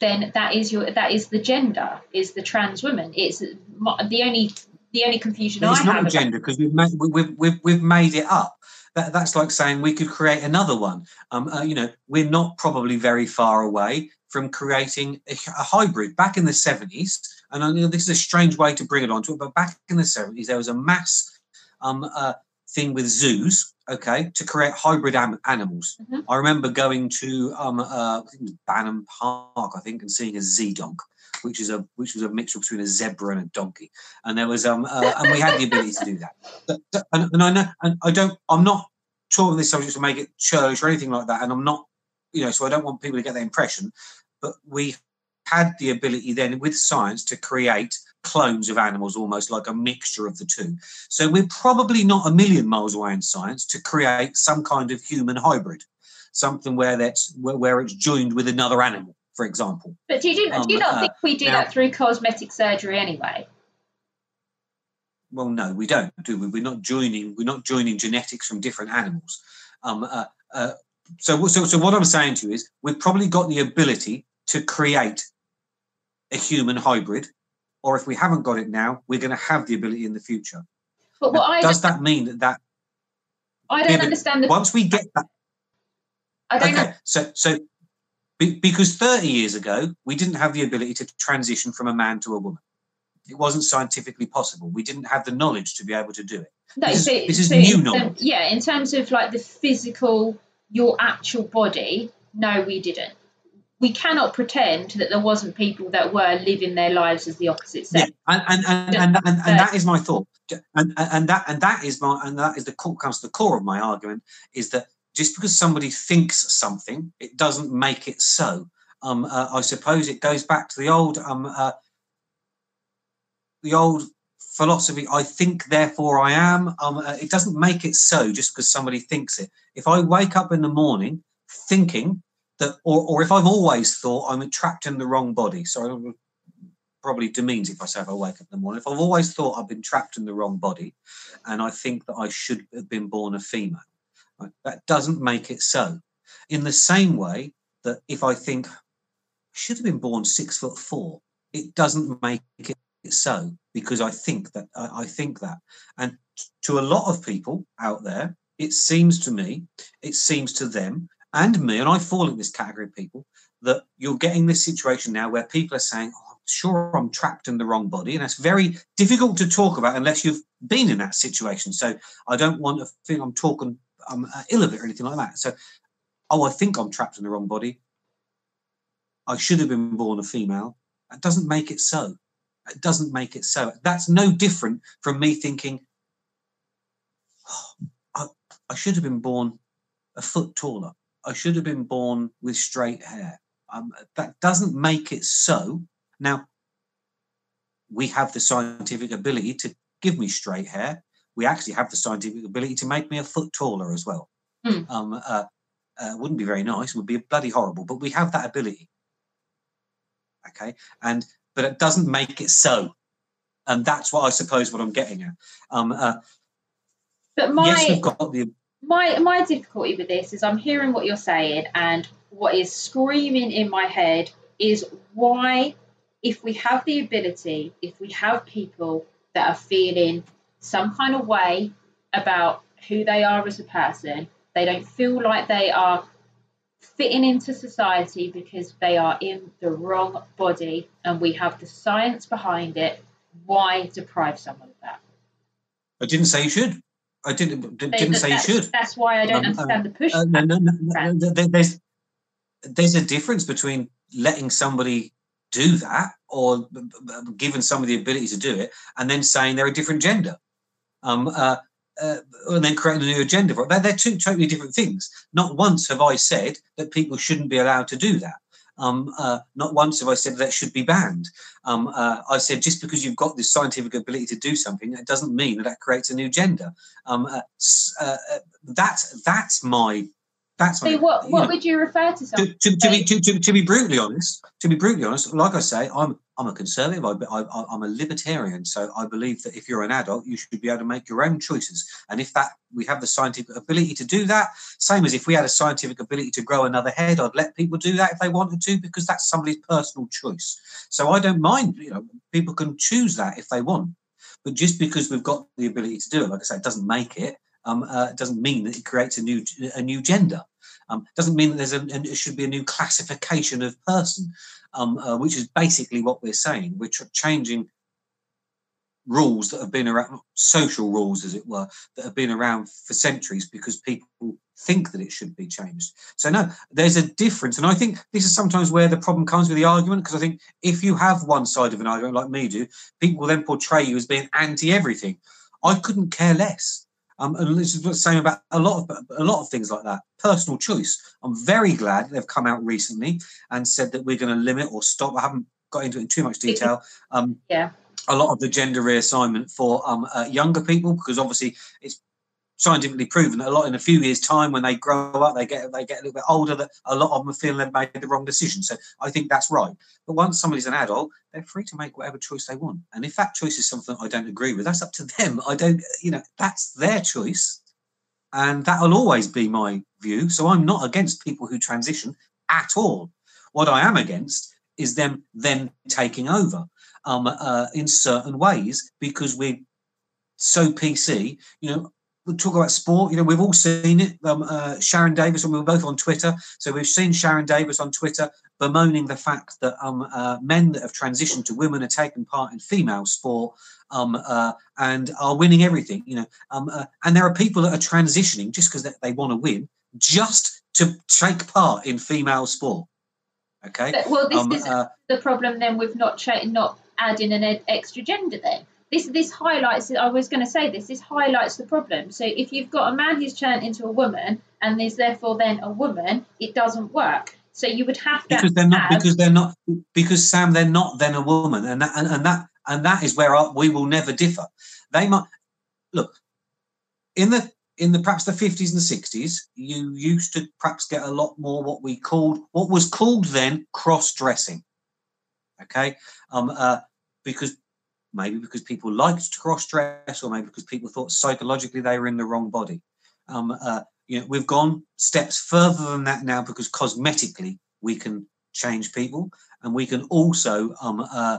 then that is your that is the gender is the trans woman. It's the only the only confusion it's I not have. a gender because we've made we've, we've we've made it up. That, that's like saying we could create another one. Um, uh, you know, we're not probably very far away from creating a, a hybrid. Back in the seventies, and I know this is a strange way to bring it onto it, but back in the seventies, there was a mass um, uh, thing with zoos, okay, to create hybrid am- animals. Mhm. I remember going to um, uh, I think it was Banham Park, I think, and seeing a Z donk, which is a which was a mixture between a zebra and a donkey, and there was um, uh, and we had the ability to do that. But- and, and I know, and I don't, I'm not talking this subject to make it church or anything like that, and I'm not, you know, so I don't want people to get that impression, but we had the ability then with science to create clones of animals almost like a mixture of the two. So we're probably not a million miles away in science to create some kind of human hybrid something where that's where, where it's joined with another animal for example. But do you, do you Um, not uh, think we do now- that through cosmetic surgery anyway? well no we don't do we? We're not joining we're not joining genetics from different animals. Um uh, uh, so so so what i'm saying to you is we've probably got the ability to create a human hybrid or if we haven't got it now we're going to have the ability in the future. But what I does that mean that that I don't yeah, understand the once we get that I don't okay so so be, because 30 years ago we didn't have the ability to transition from a man to a woman. It wasn't scientifically possible. We didn't have the knowledge to be able to do it. No, This is- this is so new term- knowledge. yeah, in terms of like the physical, your actual body, no, we didn't. We cannot pretend that there wasn't people that were living their lives as the opposite yeah sex. and and and, and, and, and that is my thought and, and and that and that is my and that is the core comes to the core of my argument is that just because somebody thinks something it doesn't make it so um uh, i suppose it goes back to the old um uh, the old philosophy i think therefore i am um uh, it doesn't make it so just because somebody thinks it if i wake up in the morning thinking that or, or if i've always thought i'm trapped in the wrong body so probably demeans if I say if I wake up in the morning. If I've always thought I've been trapped in the wrong body and I think that I should have been born a female, right, that doesn't make it so. In the same way that if I think I should have been born six foot four, it doesn't make it so because I think that I, think that. And to a lot of people out there, it seems to me, it seems to them and me, and I fall in this category of people, that you're getting this situation now where people are saying, oh, I'm sure I'm trapped in the wrong body. And that's very difficult to talk about unless you've been in that situation. So I don't want to feel I'm talking um, uh, ill of it or anything like that. So, oh, I think I'm trapped in the wrong body. I should have been born a female. That doesn't make it so. It doesn't make it so. That's no different from me thinking, oh, I, I should have been born a foot taller. I should have been born with straight hair. Um, that doesn't make it so. Now, we have the scientific ability to give me straight hair. We actually have the scientific ability to make me a foot taller as well. Hmm. Um, uh, uh, wouldn't be very nice. Would be bloody horrible. But we have that ability. Okay, and but it doesn't make it so. And that's what I suppose what I'm getting at. Um, uh, But my yes, we've got the my my difficulty with this is I'm hearing what you're saying, and what is screaming in my head is why, if we have the ability, if we have people that are feeling some kind of way about who they are as a person, they don't feel like they are fitting into society because they are in the wrong body, and we have the science behind it. Why deprive someone of that? I didn't say you should. I didn't didn't say you should. That's why I don't Um, uh, understand the push. Uh, no, no, no, there's there's a difference between letting somebody do that or giving somebody the ability to do it and then saying they're a different gender um, uh, uh, and then creating a new agenda for it. They're, they're two totally different things. Not once have I said that people shouldn't be allowed to do that. Um, uh, not once have I said that should be banned. Um, uh, I said just because you've got this scientific ability to do something, it doesn't mean that that creates a new gender. Um, uh, uh, uh, that's that's my That's so what what know, would you refer to? To, to, to, be to, to, to be brutally honest, to be brutally honest, like I say, I'm I'm a conservative. I, I, I'm a libertarian. So I believe that if you're an adult, you should be able to make your own choices. And if that we have the scientific ability to do that, same as if we had a scientific ability to grow another head, I'd let people do that if they wanted to because that's somebody's personal choice. So I don't mind. You know, people can choose that if they want. But just because we've got the ability to do it, like I say, it doesn't make it. Um, uh, doesn't mean that it creates a new a new gender. Um, doesn't mean that there's a, it should be a new classification of person, um, uh, which is basically what we're saying. We're changing rules that have been around, social rules, as it were, that have been around for centuries because people think that it should be changed. So, no, there's a difference. And I think this is sometimes where the problem comes with the argument because I think if you have one side of an argument like me do, people will then portray you as being anti everything. I couldn't care less. Um, and this is what's saying about a lot of a lot of things like that. Personal choice. I'm very glad they've come out recently and said that we're going to limit or stop. I haven't got into it in too much detail. Um, yeah. A lot of the gender reassignment for um, uh, younger people because obviously it's scientifically proven that a lot in a few years' time, when they grow up, they get they get a little bit older. That a lot of them feel they've made the wrong decision. So I think that's right. But once somebody's an adult, they're free to make whatever choice they want. And if that choice is something I don't agree with, that's up to them. I don't, you know, that's their choice, and that'll always be my view. So I'm not against people who transition at all. What I am against is them then taking over um, uh, in certain ways because we're so PC. You know, we'll talk about sport. You know, we've all seen it. Um, uh, Sharron Davies, and we were both on Twitter, so we've seen Sharron Davies on Twitter bemoaning the fact that um, uh, men that have transitioned to women are taking part in female sport um, uh, and are winning everything. You know, um, uh, and there are people that are transitioning just because they, they want to win, just to take part in female sport. Okay. Well, this um, is uh, the problem then with not cha- not adding an extra gender then this this highlights I was going to say this this highlights the problem. So if you've got a man who's turned into a woman and there's therefore then a woman it doesn't work. So you would have to because they're not because they're not because Sam they're not then a woman and that and, and that and that is where our, we will never differ. They might look in the in the perhaps the 50s and 60s you used to perhaps get a lot more what we called what was called then cross dressing okay? Um uh because maybe because people liked to cross dress, or maybe because people thought psychologically they were in the wrong body. Um, uh, you know, we've gone steps further than that now because cosmetically we can change people, and we can also um, uh,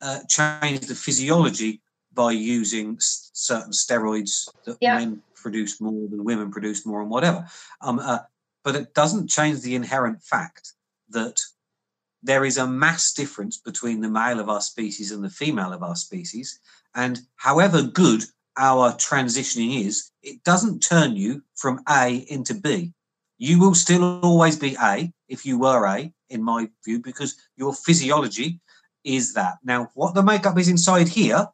uh, change the physiology by using s- certain steroids that yeah. men produce more than women produce more, and whatever. Um, uh, but it doesn't change the inherent fact that there is a mass difference between the male of our species and the female of our species. And however good our transitioning is, it doesn't turn you from A into B. You will still always be A if you were A, in my view, because your physiology is that. Now, what the makeup is inside here,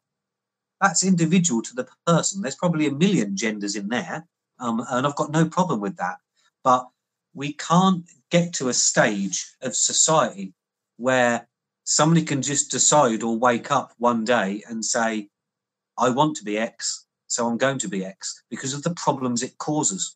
that's individual to the person. There's probably a million genders in there, um, and I've got no problem with that. But we can't get to a stage of society where somebody can just decide or wake up one day and say, I want to be X, so I'm going to be X because of the problems it causes.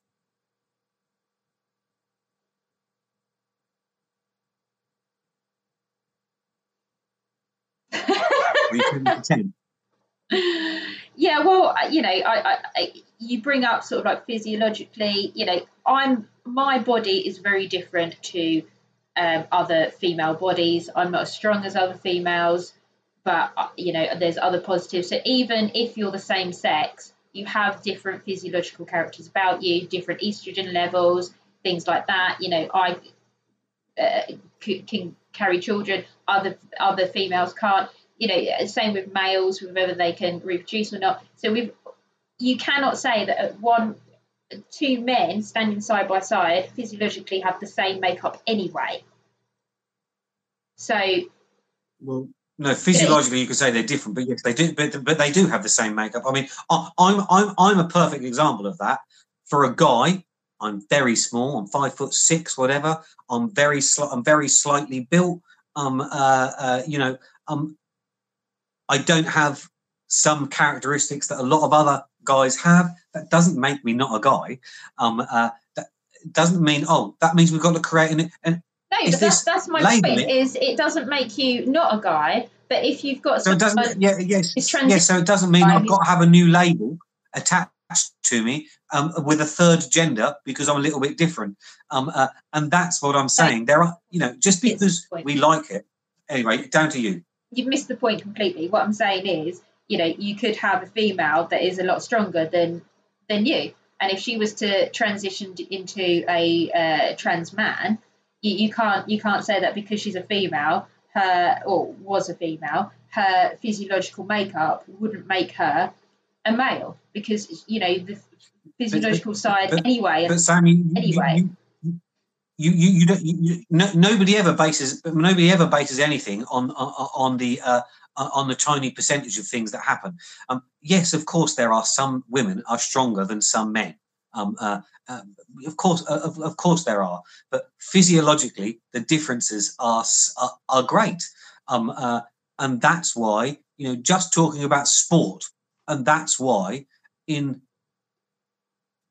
yeah, well, you know, I, I, you bring up sort of like physiologically, you know, I'm my body is very different to um, other female bodies. I'm not as strong as other females, but uh, you know, there's other positives. So even if you're the same sex, you have different physiological characters about you, different estrogen levels, things like that. You know, I uh, can carry children, other other females can't. You know, same with males, whether they can reproduce or not. So we've you cannot say that at one two men standing side by side physiologically have the same makeup anyway. So, well, no, physiologically you could say they're different, but yes, they do. But but they do have the same makeup. I mean, I'm I'm I'm a perfect example of that. For a guy, I'm very small. I'm five foot six, whatever. I'm very sli- I'm very slightly built. Um, uh, uh, you know, um, I don't have some characteristics that a lot of other guys have. That doesn't make me not a guy. Um, uh, that, doesn't mean oh that means we've got to create an. an no, but that's, that's my point. Is it doesn't make you not a guy, but if you've got so it doesn't yeah yes yes so it doesn't mean I've got to have a new label attached to me um, with a third gender because I'm a little bit different. Um, uh, and that's what I'm saying. There are, you know, just because we like it. Anyway, down to you. You've missed the point completely. What I'm saying is, you know, you could have a female that is a lot stronger than than you, and if she was to transition into a uh, trans man, you, you can't you can't say that because she's a female, her or was a female, her physiological makeup wouldn't make her a male because you know the physiological but, side but, anyway. But Sammy, anyway. You, you, you, you don't. You, no, nobody ever bases. Nobody ever bases anything on on, on the uh, on the tiny percentage of things that happen. Um, yes, of course, there are some women are stronger than some men. Um, uh, uh, of course, uh, of, of, course, there are. But physiologically, the differences are are, are great, um, uh, and that's why you know just talking about sport and that's why in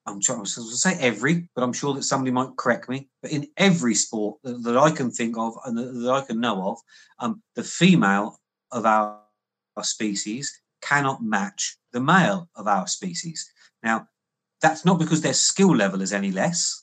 I'm trying to say every, but I'm sure that somebody might correct me. But in every sport that, that I can think of and that, that I can know of, um, the female of our, our, species cannot match the male of our species. Now, that's not because their skill level is any less.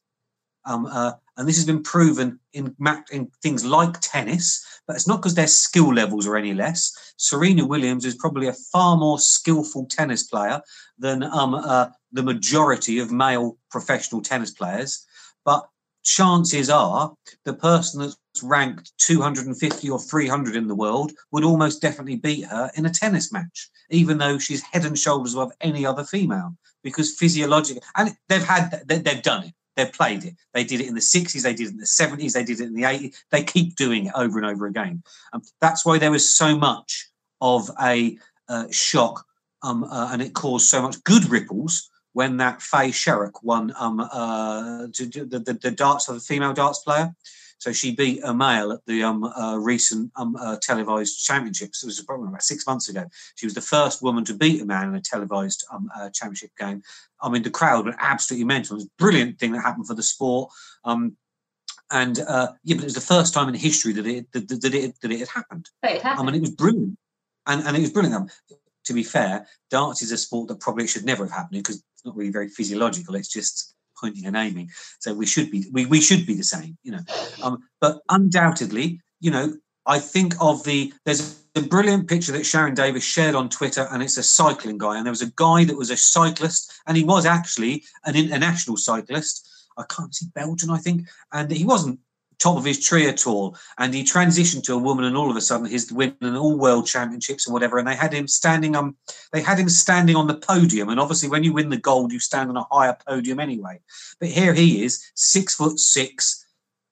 Um, uh, and this has been proven in, in things like tennis, but it's not because their skill levels are any less. Serena Williams is probably a far more skillful tennis player than um, uh, the majority of male professional tennis players. But chances are the person that's ranked 250 or 300 in the world would almost definitely beat her in a tennis match, even though she's head and shoulders above any other female because physiologically, and they've had, they've done it They've played it. They did it in the 60s, they did it in the 70s, they did it in the 80s. They keep doing it over and over again. Um, that's why there was so much of a uh, shock um, uh, and it caused so much good ripples when that Faye Sherrock won um, uh, the, the, the darts of the female darts player. So she beat a male at the um, uh, recent um, uh, televised championships. It was probably about six months ago. She was the first woman to beat a man in a televised um, uh, championship game. I mean, the crowd were absolutely mental. It was a brilliant thing that happened for the sport. Um, and uh, yeah, but it was the first time in history that it that, that it that it had happened. It happened. I mean, it was brilliant, and and it was brilliant. Um, to be fair, darts is a sport that probably should never have happened because it's not really very physiological. It's just pointing and aiming. So we should be we, we should be the same, you know. Um, but undoubtedly, you know, I think of the there's a brilliant picture that Sharron Davies shared on Twitter, and it's a cycling guy. And there was a guy that was a cyclist, and he was actually an international cyclist. I can't see Belgian, I think, and he wasn't top of his tree at all. And he transitioned to a woman, and all of a sudden he's winning all world championships and whatever. And they had him standing on, they had him standing on the podium. And obviously, when you win the gold, you stand on a higher podium anyway. But here he is, six foot six,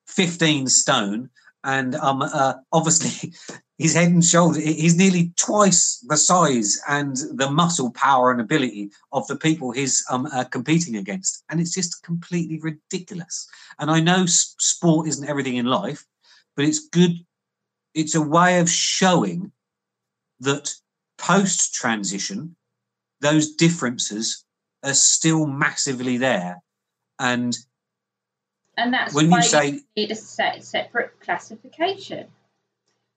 15 stone, and um, uh, obviously his head and shoulders he's nearly twice the size and the muscle power and ability of the people he's um, uh, competing against. And it's just completely ridiculous. And i know sport isn't everything in life but it's good it's a way of showing that post transition those differences are still massively there. And and that's when you say you need a set, separate classification.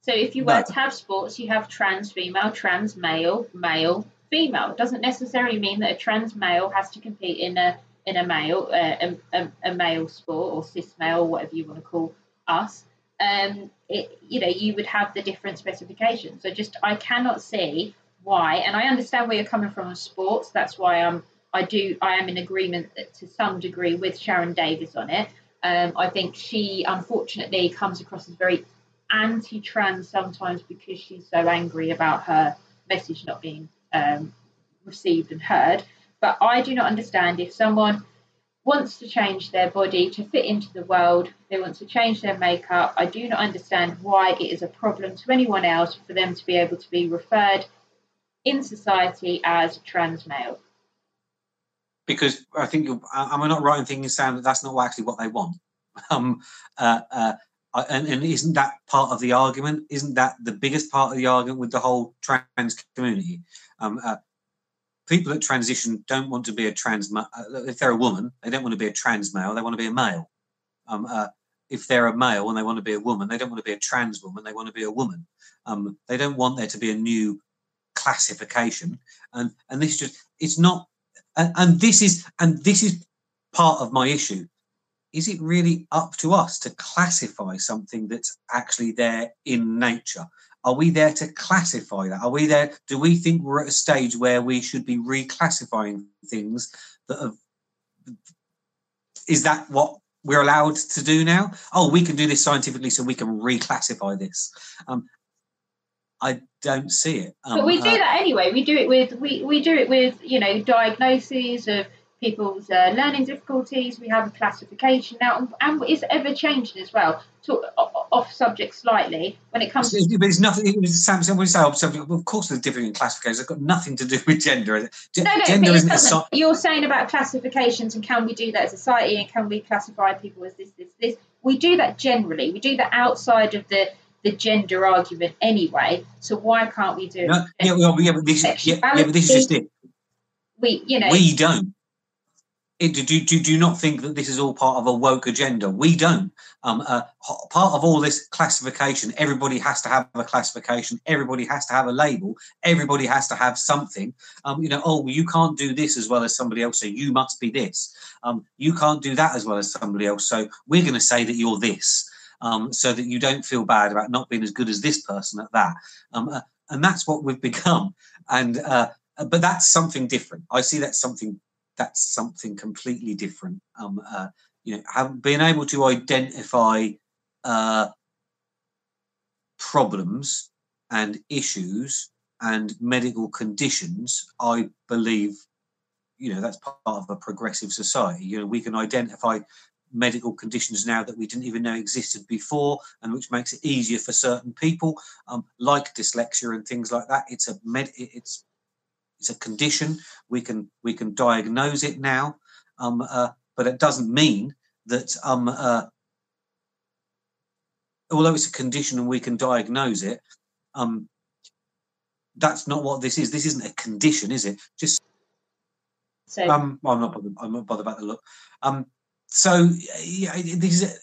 So if you were no. to have sports, you have trans female, trans male, male, female. It doesn't necessarily mean that a trans male has to compete in a in a male uh, a, a, a, male sport or cis male, whatever you want to call us. Um, it, you know, you would have the different specifications. So just I cannot see why, and I understand where you're coming from on sports. That's why I'm I do I am in agreement to some degree with Sharron Davies on it. Um, I think she unfortunately comes across as very anti trans sometimes because she's so angry about her message not being um, received and heard. But I do not understand if someone wants to change their body to fit into the world, they want to change their makeup. I do not understand why it is a problem to anyone else for them to be able to be referred in society as trans male because I think am I not right in thinking, Sam, that that's not actually what they want? Um, uh, uh, and, and, isn't that part of the argument? Isn't that the biggest part of the argument with the whole trans community? Um, uh, people that transition don't want to be a trans. uh, If they're a woman, they don't want to be a trans male. They want to be a male. Um, uh, if they're a male and they want to be a woman, they don't want to be a trans woman. They want to be a woman. Um, they don't want there to be a new classification. And and this just it's not. And, and this is and this is part of my issue. Is it really up to us to classify something that's actually there in nature? Are we there to classify that? Are we there? Do we think we're at a stage where we should be reclassifying things that have? Is that what we're allowed to do now? Oh, we can do this scientifically, so we can reclassify this. Um, I don't see it. Um, but we do uh, that anyway. We do it with we, we do it with you know diagnoses of people's uh, learning difficulties. We have a classification now, and, it's ever changing as well. To, off subject slightly when it comes to But it's nothing. It was Sam. Say oh, subject, well, of course, there's different classifications. It's got nothing to do with gender. Ge- no, no, gender isn't a You're saying about classifications and can we do that as a society and can we classify people as this, this, this? We do that generally. We do that outside of the the gender argument anyway. So why can't we do it? No, yeah, well, yeah, but this, yeah, yeah, but this is just it. We, you know, We don't. It, do, do, do you not think that this is all part of a woke agenda? We don't. Um, uh, part of all this classification, everybody has to have a classification. Everybody has to have a label. Everybody has to have something. Um, you know, oh, you can't do this as well as somebody else, so you must be this. Um, you can't do that as well as somebody else, so we're going to say that you're this, um, so that you don't feel bad about not being as good as this person at that. Um, uh, and that's what we've become. And uh, but that's something different. I see that's something that's something completely different. Um, uh, you know, have being able to identify uh, problems and issues and medical conditions, I believe, you know, that's part of a progressive society. You know, we can identify medical conditions now that we didn't even know existed before, and which makes it easier for certain people, um, like dyslexia and things like that. It's a med, it's it's a condition. We can we can diagnose it now, um, uh, but it doesn't mean that um, uh, although it's a condition and we can diagnose it, um, that's not what this is. This isn't a condition, is it? Just so um, well, I'm not bothered. I'm not bothered about the look. Um, so yeah, this is a,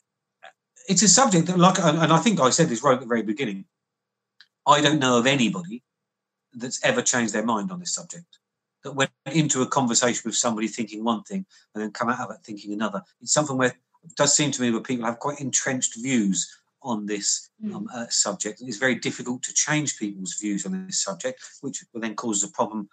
it's a subject that, like, and I think I said this right at the very beginning. I don't know of anybody that's ever changed their mind on this subject. That went into a conversation with somebody thinking one thing and then come out of it thinking another. It's something where it does seem to me where people have quite entrenched views on this Mm. um, uh, subject. It's very difficult to change people's views on this subject, which will then causes a problem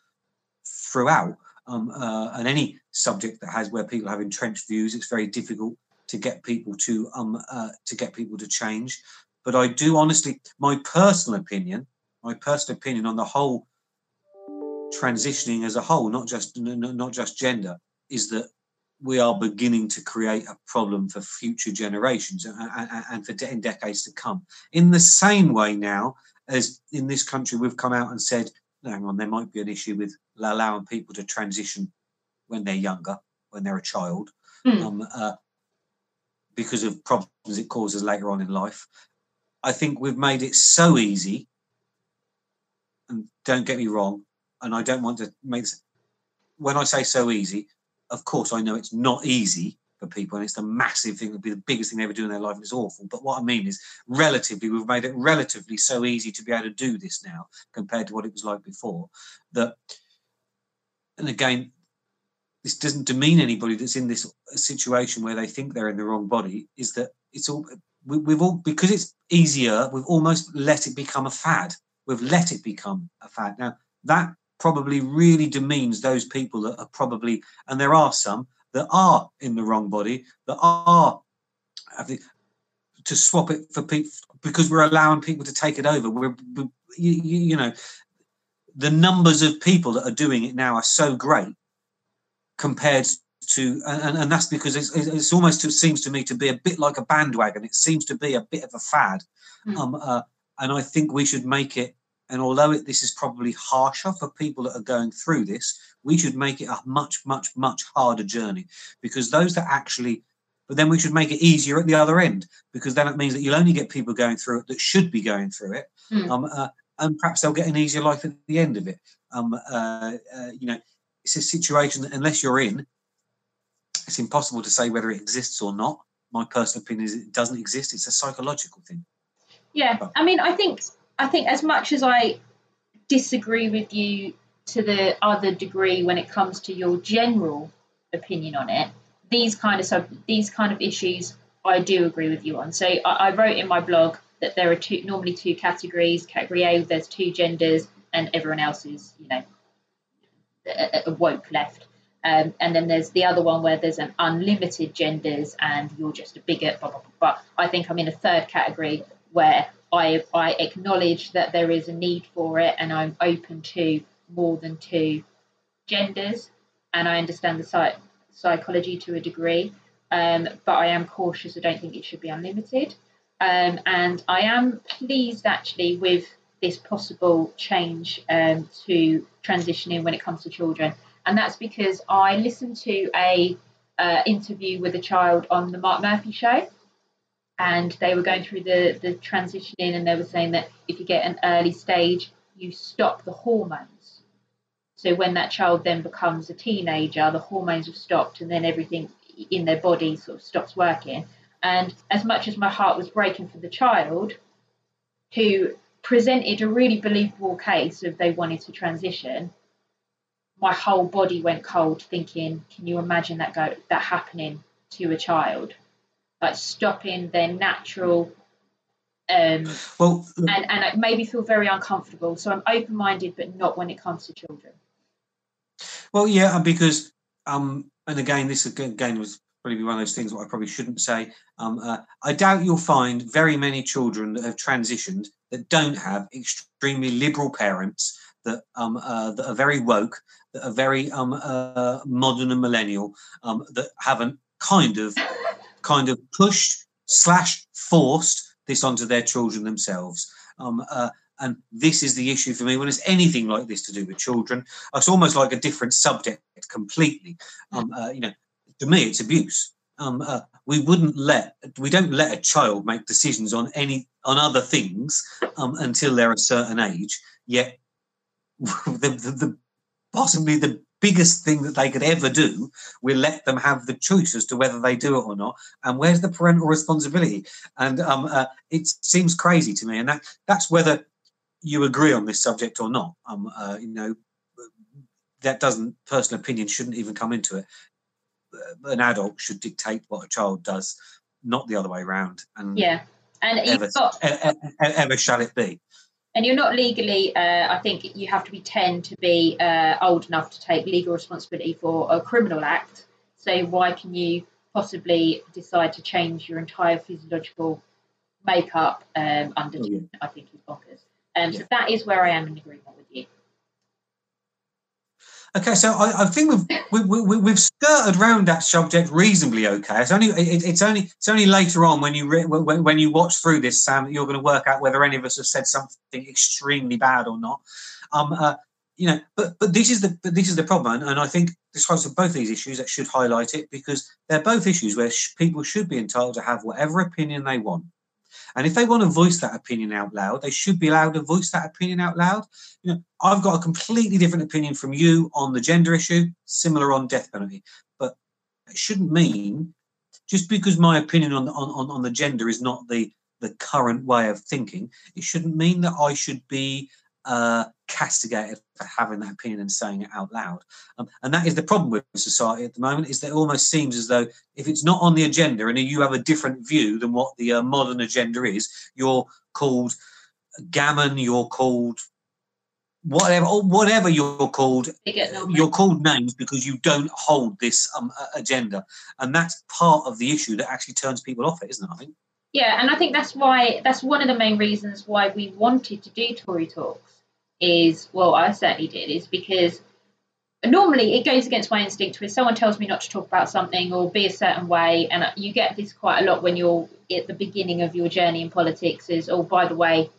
throughout. Um, uh, and any subject that has where people have entrenched views, it's very difficult to get people to um uh, to get people to change. But I do honestly, my personal opinion, my personal opinion on the whole transitioning as a whole, not just not just gender, is that we are beginning to create a problem for future generations and, for in decades to come. In the same way now as in this country, we've come out and said, hang on, there might be an issue with allowing people to transition when they're younger, when they're a child, Hmm. um, uh, because of problems it causes later on in life. I think we've made it so easy, don't get me wrong, and I don't want to make this, when I say so easy, of course I know it's not easy for people and it's the massive thing, it'll be the biggest thing they ever do in their life and it's awful. But what I mean is relatively, we've made it relatively so easy to be able to do this now compared to what it was like before. That and again, this doesn't demean anybody that's in this situation where they think they're in the wrong body, is that it's all we've all because it's easier, we've almost let it become a fad. We've let it become a fad. Now that probably really demeans those people that are probably, and there are some that are in the wrong body, that are have the, to swap it for people because we're allowing people to take it over. We're, we, you, you you know, the numbers of people that are doing it now are so great compared to, and, and that's because it's, it's almost it seems to me to be a bit like a bandwagon. It seems to be a bit of a fad, Mm. um, uh, and I think we should make it. And although it, this is probably harsher for people that are going through this, we should make it a much, much, much harder journey because those that actually. But then we should make it easier at the other end because then it means that you'll only get people going through it that should be going through it, Mm. um, uh, and perhaps they'll get an easier life at the end of it. Um, uh, uh, you know, it's a situation that unless you're in, it's impossible to say whether it exists or not. My personal opinion is it doesn't exist. It's a psychological thing. Yeah, I mean, I think I think as much as I disagree with you to the other degree when it comes to your general opinion on it, these kind of sub these kind of issues I do agree with you on. So I, I wrote in my blog that there are two normally two categories. Category A, there's two genders, and everyone else is, you know, a, a woke left. Um, and then there's the other one where there's an unlimited genders and you're just a bigot, blah, blah, blah, blah. I think I'm in a third category where I, I acknowledge that there is a need for it and I'm open to more than two genders and I understand the psych- psychology to a degree. Um, but I am cautious. I don't think it should be unlimited. Um, and I am pleased actually with this possible change um, to transitioning when it comes to children. And that's because I listened to a uh, interview with a child on the Mark Murphy show, and they were going through the the transitioning, and they were saying that if you get an early stage, you stop the hormones. So when that child then becomes a teenager, the hormones have stopped, and then everything in their body sort of stops working. And as much as my heart was breaking for the child, who presented a really believable case of they wanted to transition, my whole body went cold thinking, can you imagine that go that happening to a child? Like stopping their natural um Well, and, and it made me feel very uncomfortable. So I'm open minded but not when it comes to children. well, yeah, because um, and again, this again was probably one of those things what I probably shouldn't say. Um, uh, I doubt you'll find very many children that have transitioned that don't have extremely liberal parents that um, uh, that are very woke, that are very um, uh, modern and millennial, um, that haven't kind of kind of pushed slash forced this onto their children themselves. Um, uh, and this is the issue for me when it's anything like this to do with children. It's almost like a different subject completely. Um, uh, you know, to me, it's abuse. Um, uh, we wouldn't let we don't let a child make decisions on any on other things um, until they're a certain age. Yet, the, the, the possibly the biggest thing that they could ever do, we let them have the choice as to whether they do it or not. And where's the parental responsibility? And um, uh, it seems crazy to me. And that that's whether you agree on this subject or not. Um, uh, you know, that doesn't personal opinion shouldn't even come into it. Uh, An adult should dictate what a child does, not the other way around. And Yeah. And ever, you've got e- e- e- ever shall it be. And you're not legally uh, i think you have to be 10 to be uh, old enough to take legal responsibility for a criminal act so why can you possibly decide to change your entire physiological makeup um, under Oh, yeah. i think is bonkers um, so Yeah. that is where i am in agreement Okay, so I, I think we've we, we, we- we've skirted around that subject reasonably okay. It's only it, it's only it's only later on when you re, when, when you watch through this, Sam, that you're going to work out whether any of us have said something extremely bad or not. Um, uh, you know, but but this is the but this is the problem, and, I think this of both these issues that should highlight it because they're both issues where sh- people should be entitled to have whatever opinion they want. And if they want to voice that opinion out loud, they should be allowed to voice that opinion out loud. You know, I've got a completely different opinion from you on the gender issue, similar on death penalty. But it shouldn't mean just because my opinion on on, on, on the gender is not the the current way of thinking, it shouldn't mean that I should be uh, castigated for having that opinion and saying it out loud. Um, and that is the problem with society at the moment, is that it almost seems as though if it's not on the agenda and you have a different view than what the uh, modern agenda is, you're called gammon, you're called whatever, or whatever you're called, you're called names because you don't hold this um, agenda. And that's part of the issue that actually turns people off it, isn't it? I think. Yeah, and I think that's why that's one of the main reasons why we wanted to do Tory talks. Is well, I certainly did. Is because normally it goes against my instinct. If someone tells me not to talk about something or be a certain way, and you get this quite a lot when you're at the beginning of your journey in politics. Is oh, by the way,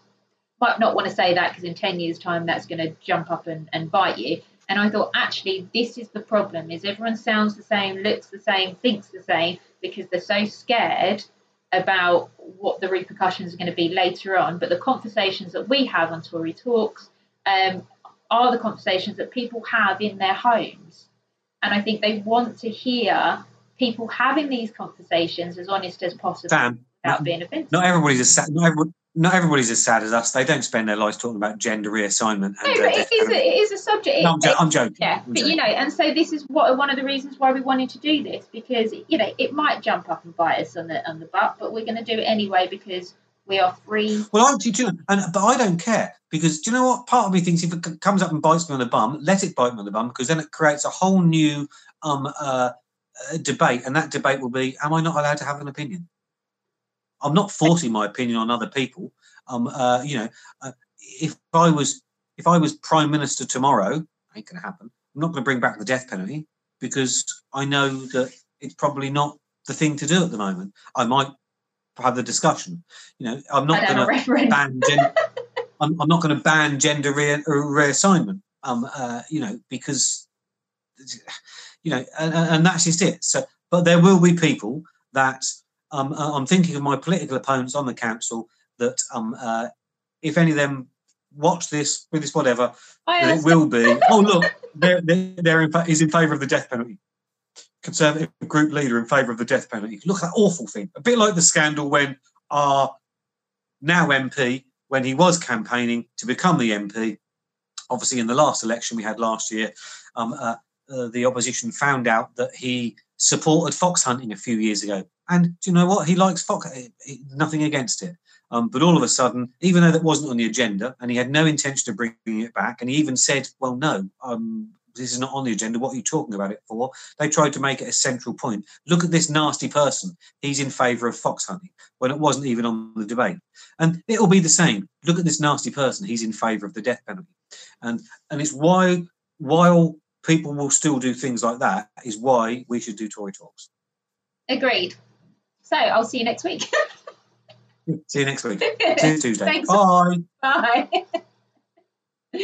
might not want to say that because in ten years' time that's going to jump up and, and bite you. And I thought actually this is the problem: is everyone sounds the same, looks the same, thinks the same because they're so scared about what the repercussions are going to be later on. But the conversations that we have on Tory Talks, um, are the conversations that people have in their homes. And I think they want to hear people having these conversations as honest as possible Sam, without not, being offensive. not everybody's as sad. Not, not everybody's as sad as us. They don't spend their lives talking about gender reassignment. no, And, but uh, it is, a, it is a subject. No, I'm, jo- I'm joking. yeah, I'm but you know, and so this is what one of the reasons why we wanted to do this because you know it might jump up and bite us on the on the butt, but we're going to do it anyway because we are free. Well, I do too, and but I don't care because do you know what? Part of me thinks if it comes up and bites me on the bum, let it bite me on the bum because then it creates a whole new um uh, debate, and that debate will be: Am I not allowed to have an opinion? I'm not forcing my opinion on other people. Um, uh, you know, uh, if I was if I was prime minister tomorrow, ain't going to happen. I'm not going to bring back the death penalty because I know that it's probably not the thing to do at the moment. I might have the discussion. You know, I'm not going to ban gen- I'm, I'm not going to ban gender re- reassignment. Um uh, you know because you know and, and that's just it. So but there will be people that um uh, i'm thinking of my political opponents on the council that um uh, if any of them watch this with this whatever it will be oh look they're, they're, they're in fa- he's in favour of the death penalty conservative group leader in favour of the death penalty. Look at that awful thing. A bit like the scandal when our now mp when he was campaigning to become the mp obviously in the last election we had last year um, uh, uh, the opposition found out that he supported fox hunting a few years ago. And do you know what? He likes fox eh, nothing against it. Um, but all of a sudden, even though that wasn't on the agenda, and he had no intention of bringing it back, and he even said, "Well, no, um, this is not on the agenda. What are you talking about it for?" They tried to make it a central point. Look at this nasty person. He's in favour of fox hunting when it wasn't even on the debate, and it'll be the same. Look at this nasty person. He's in favour of the death penalty, and and it's why while people will still do things like that is why we should do Tory talks. Agreed. So I'll see you next week. See you next week. See you Tuesday. Thanks. Bye. Bye.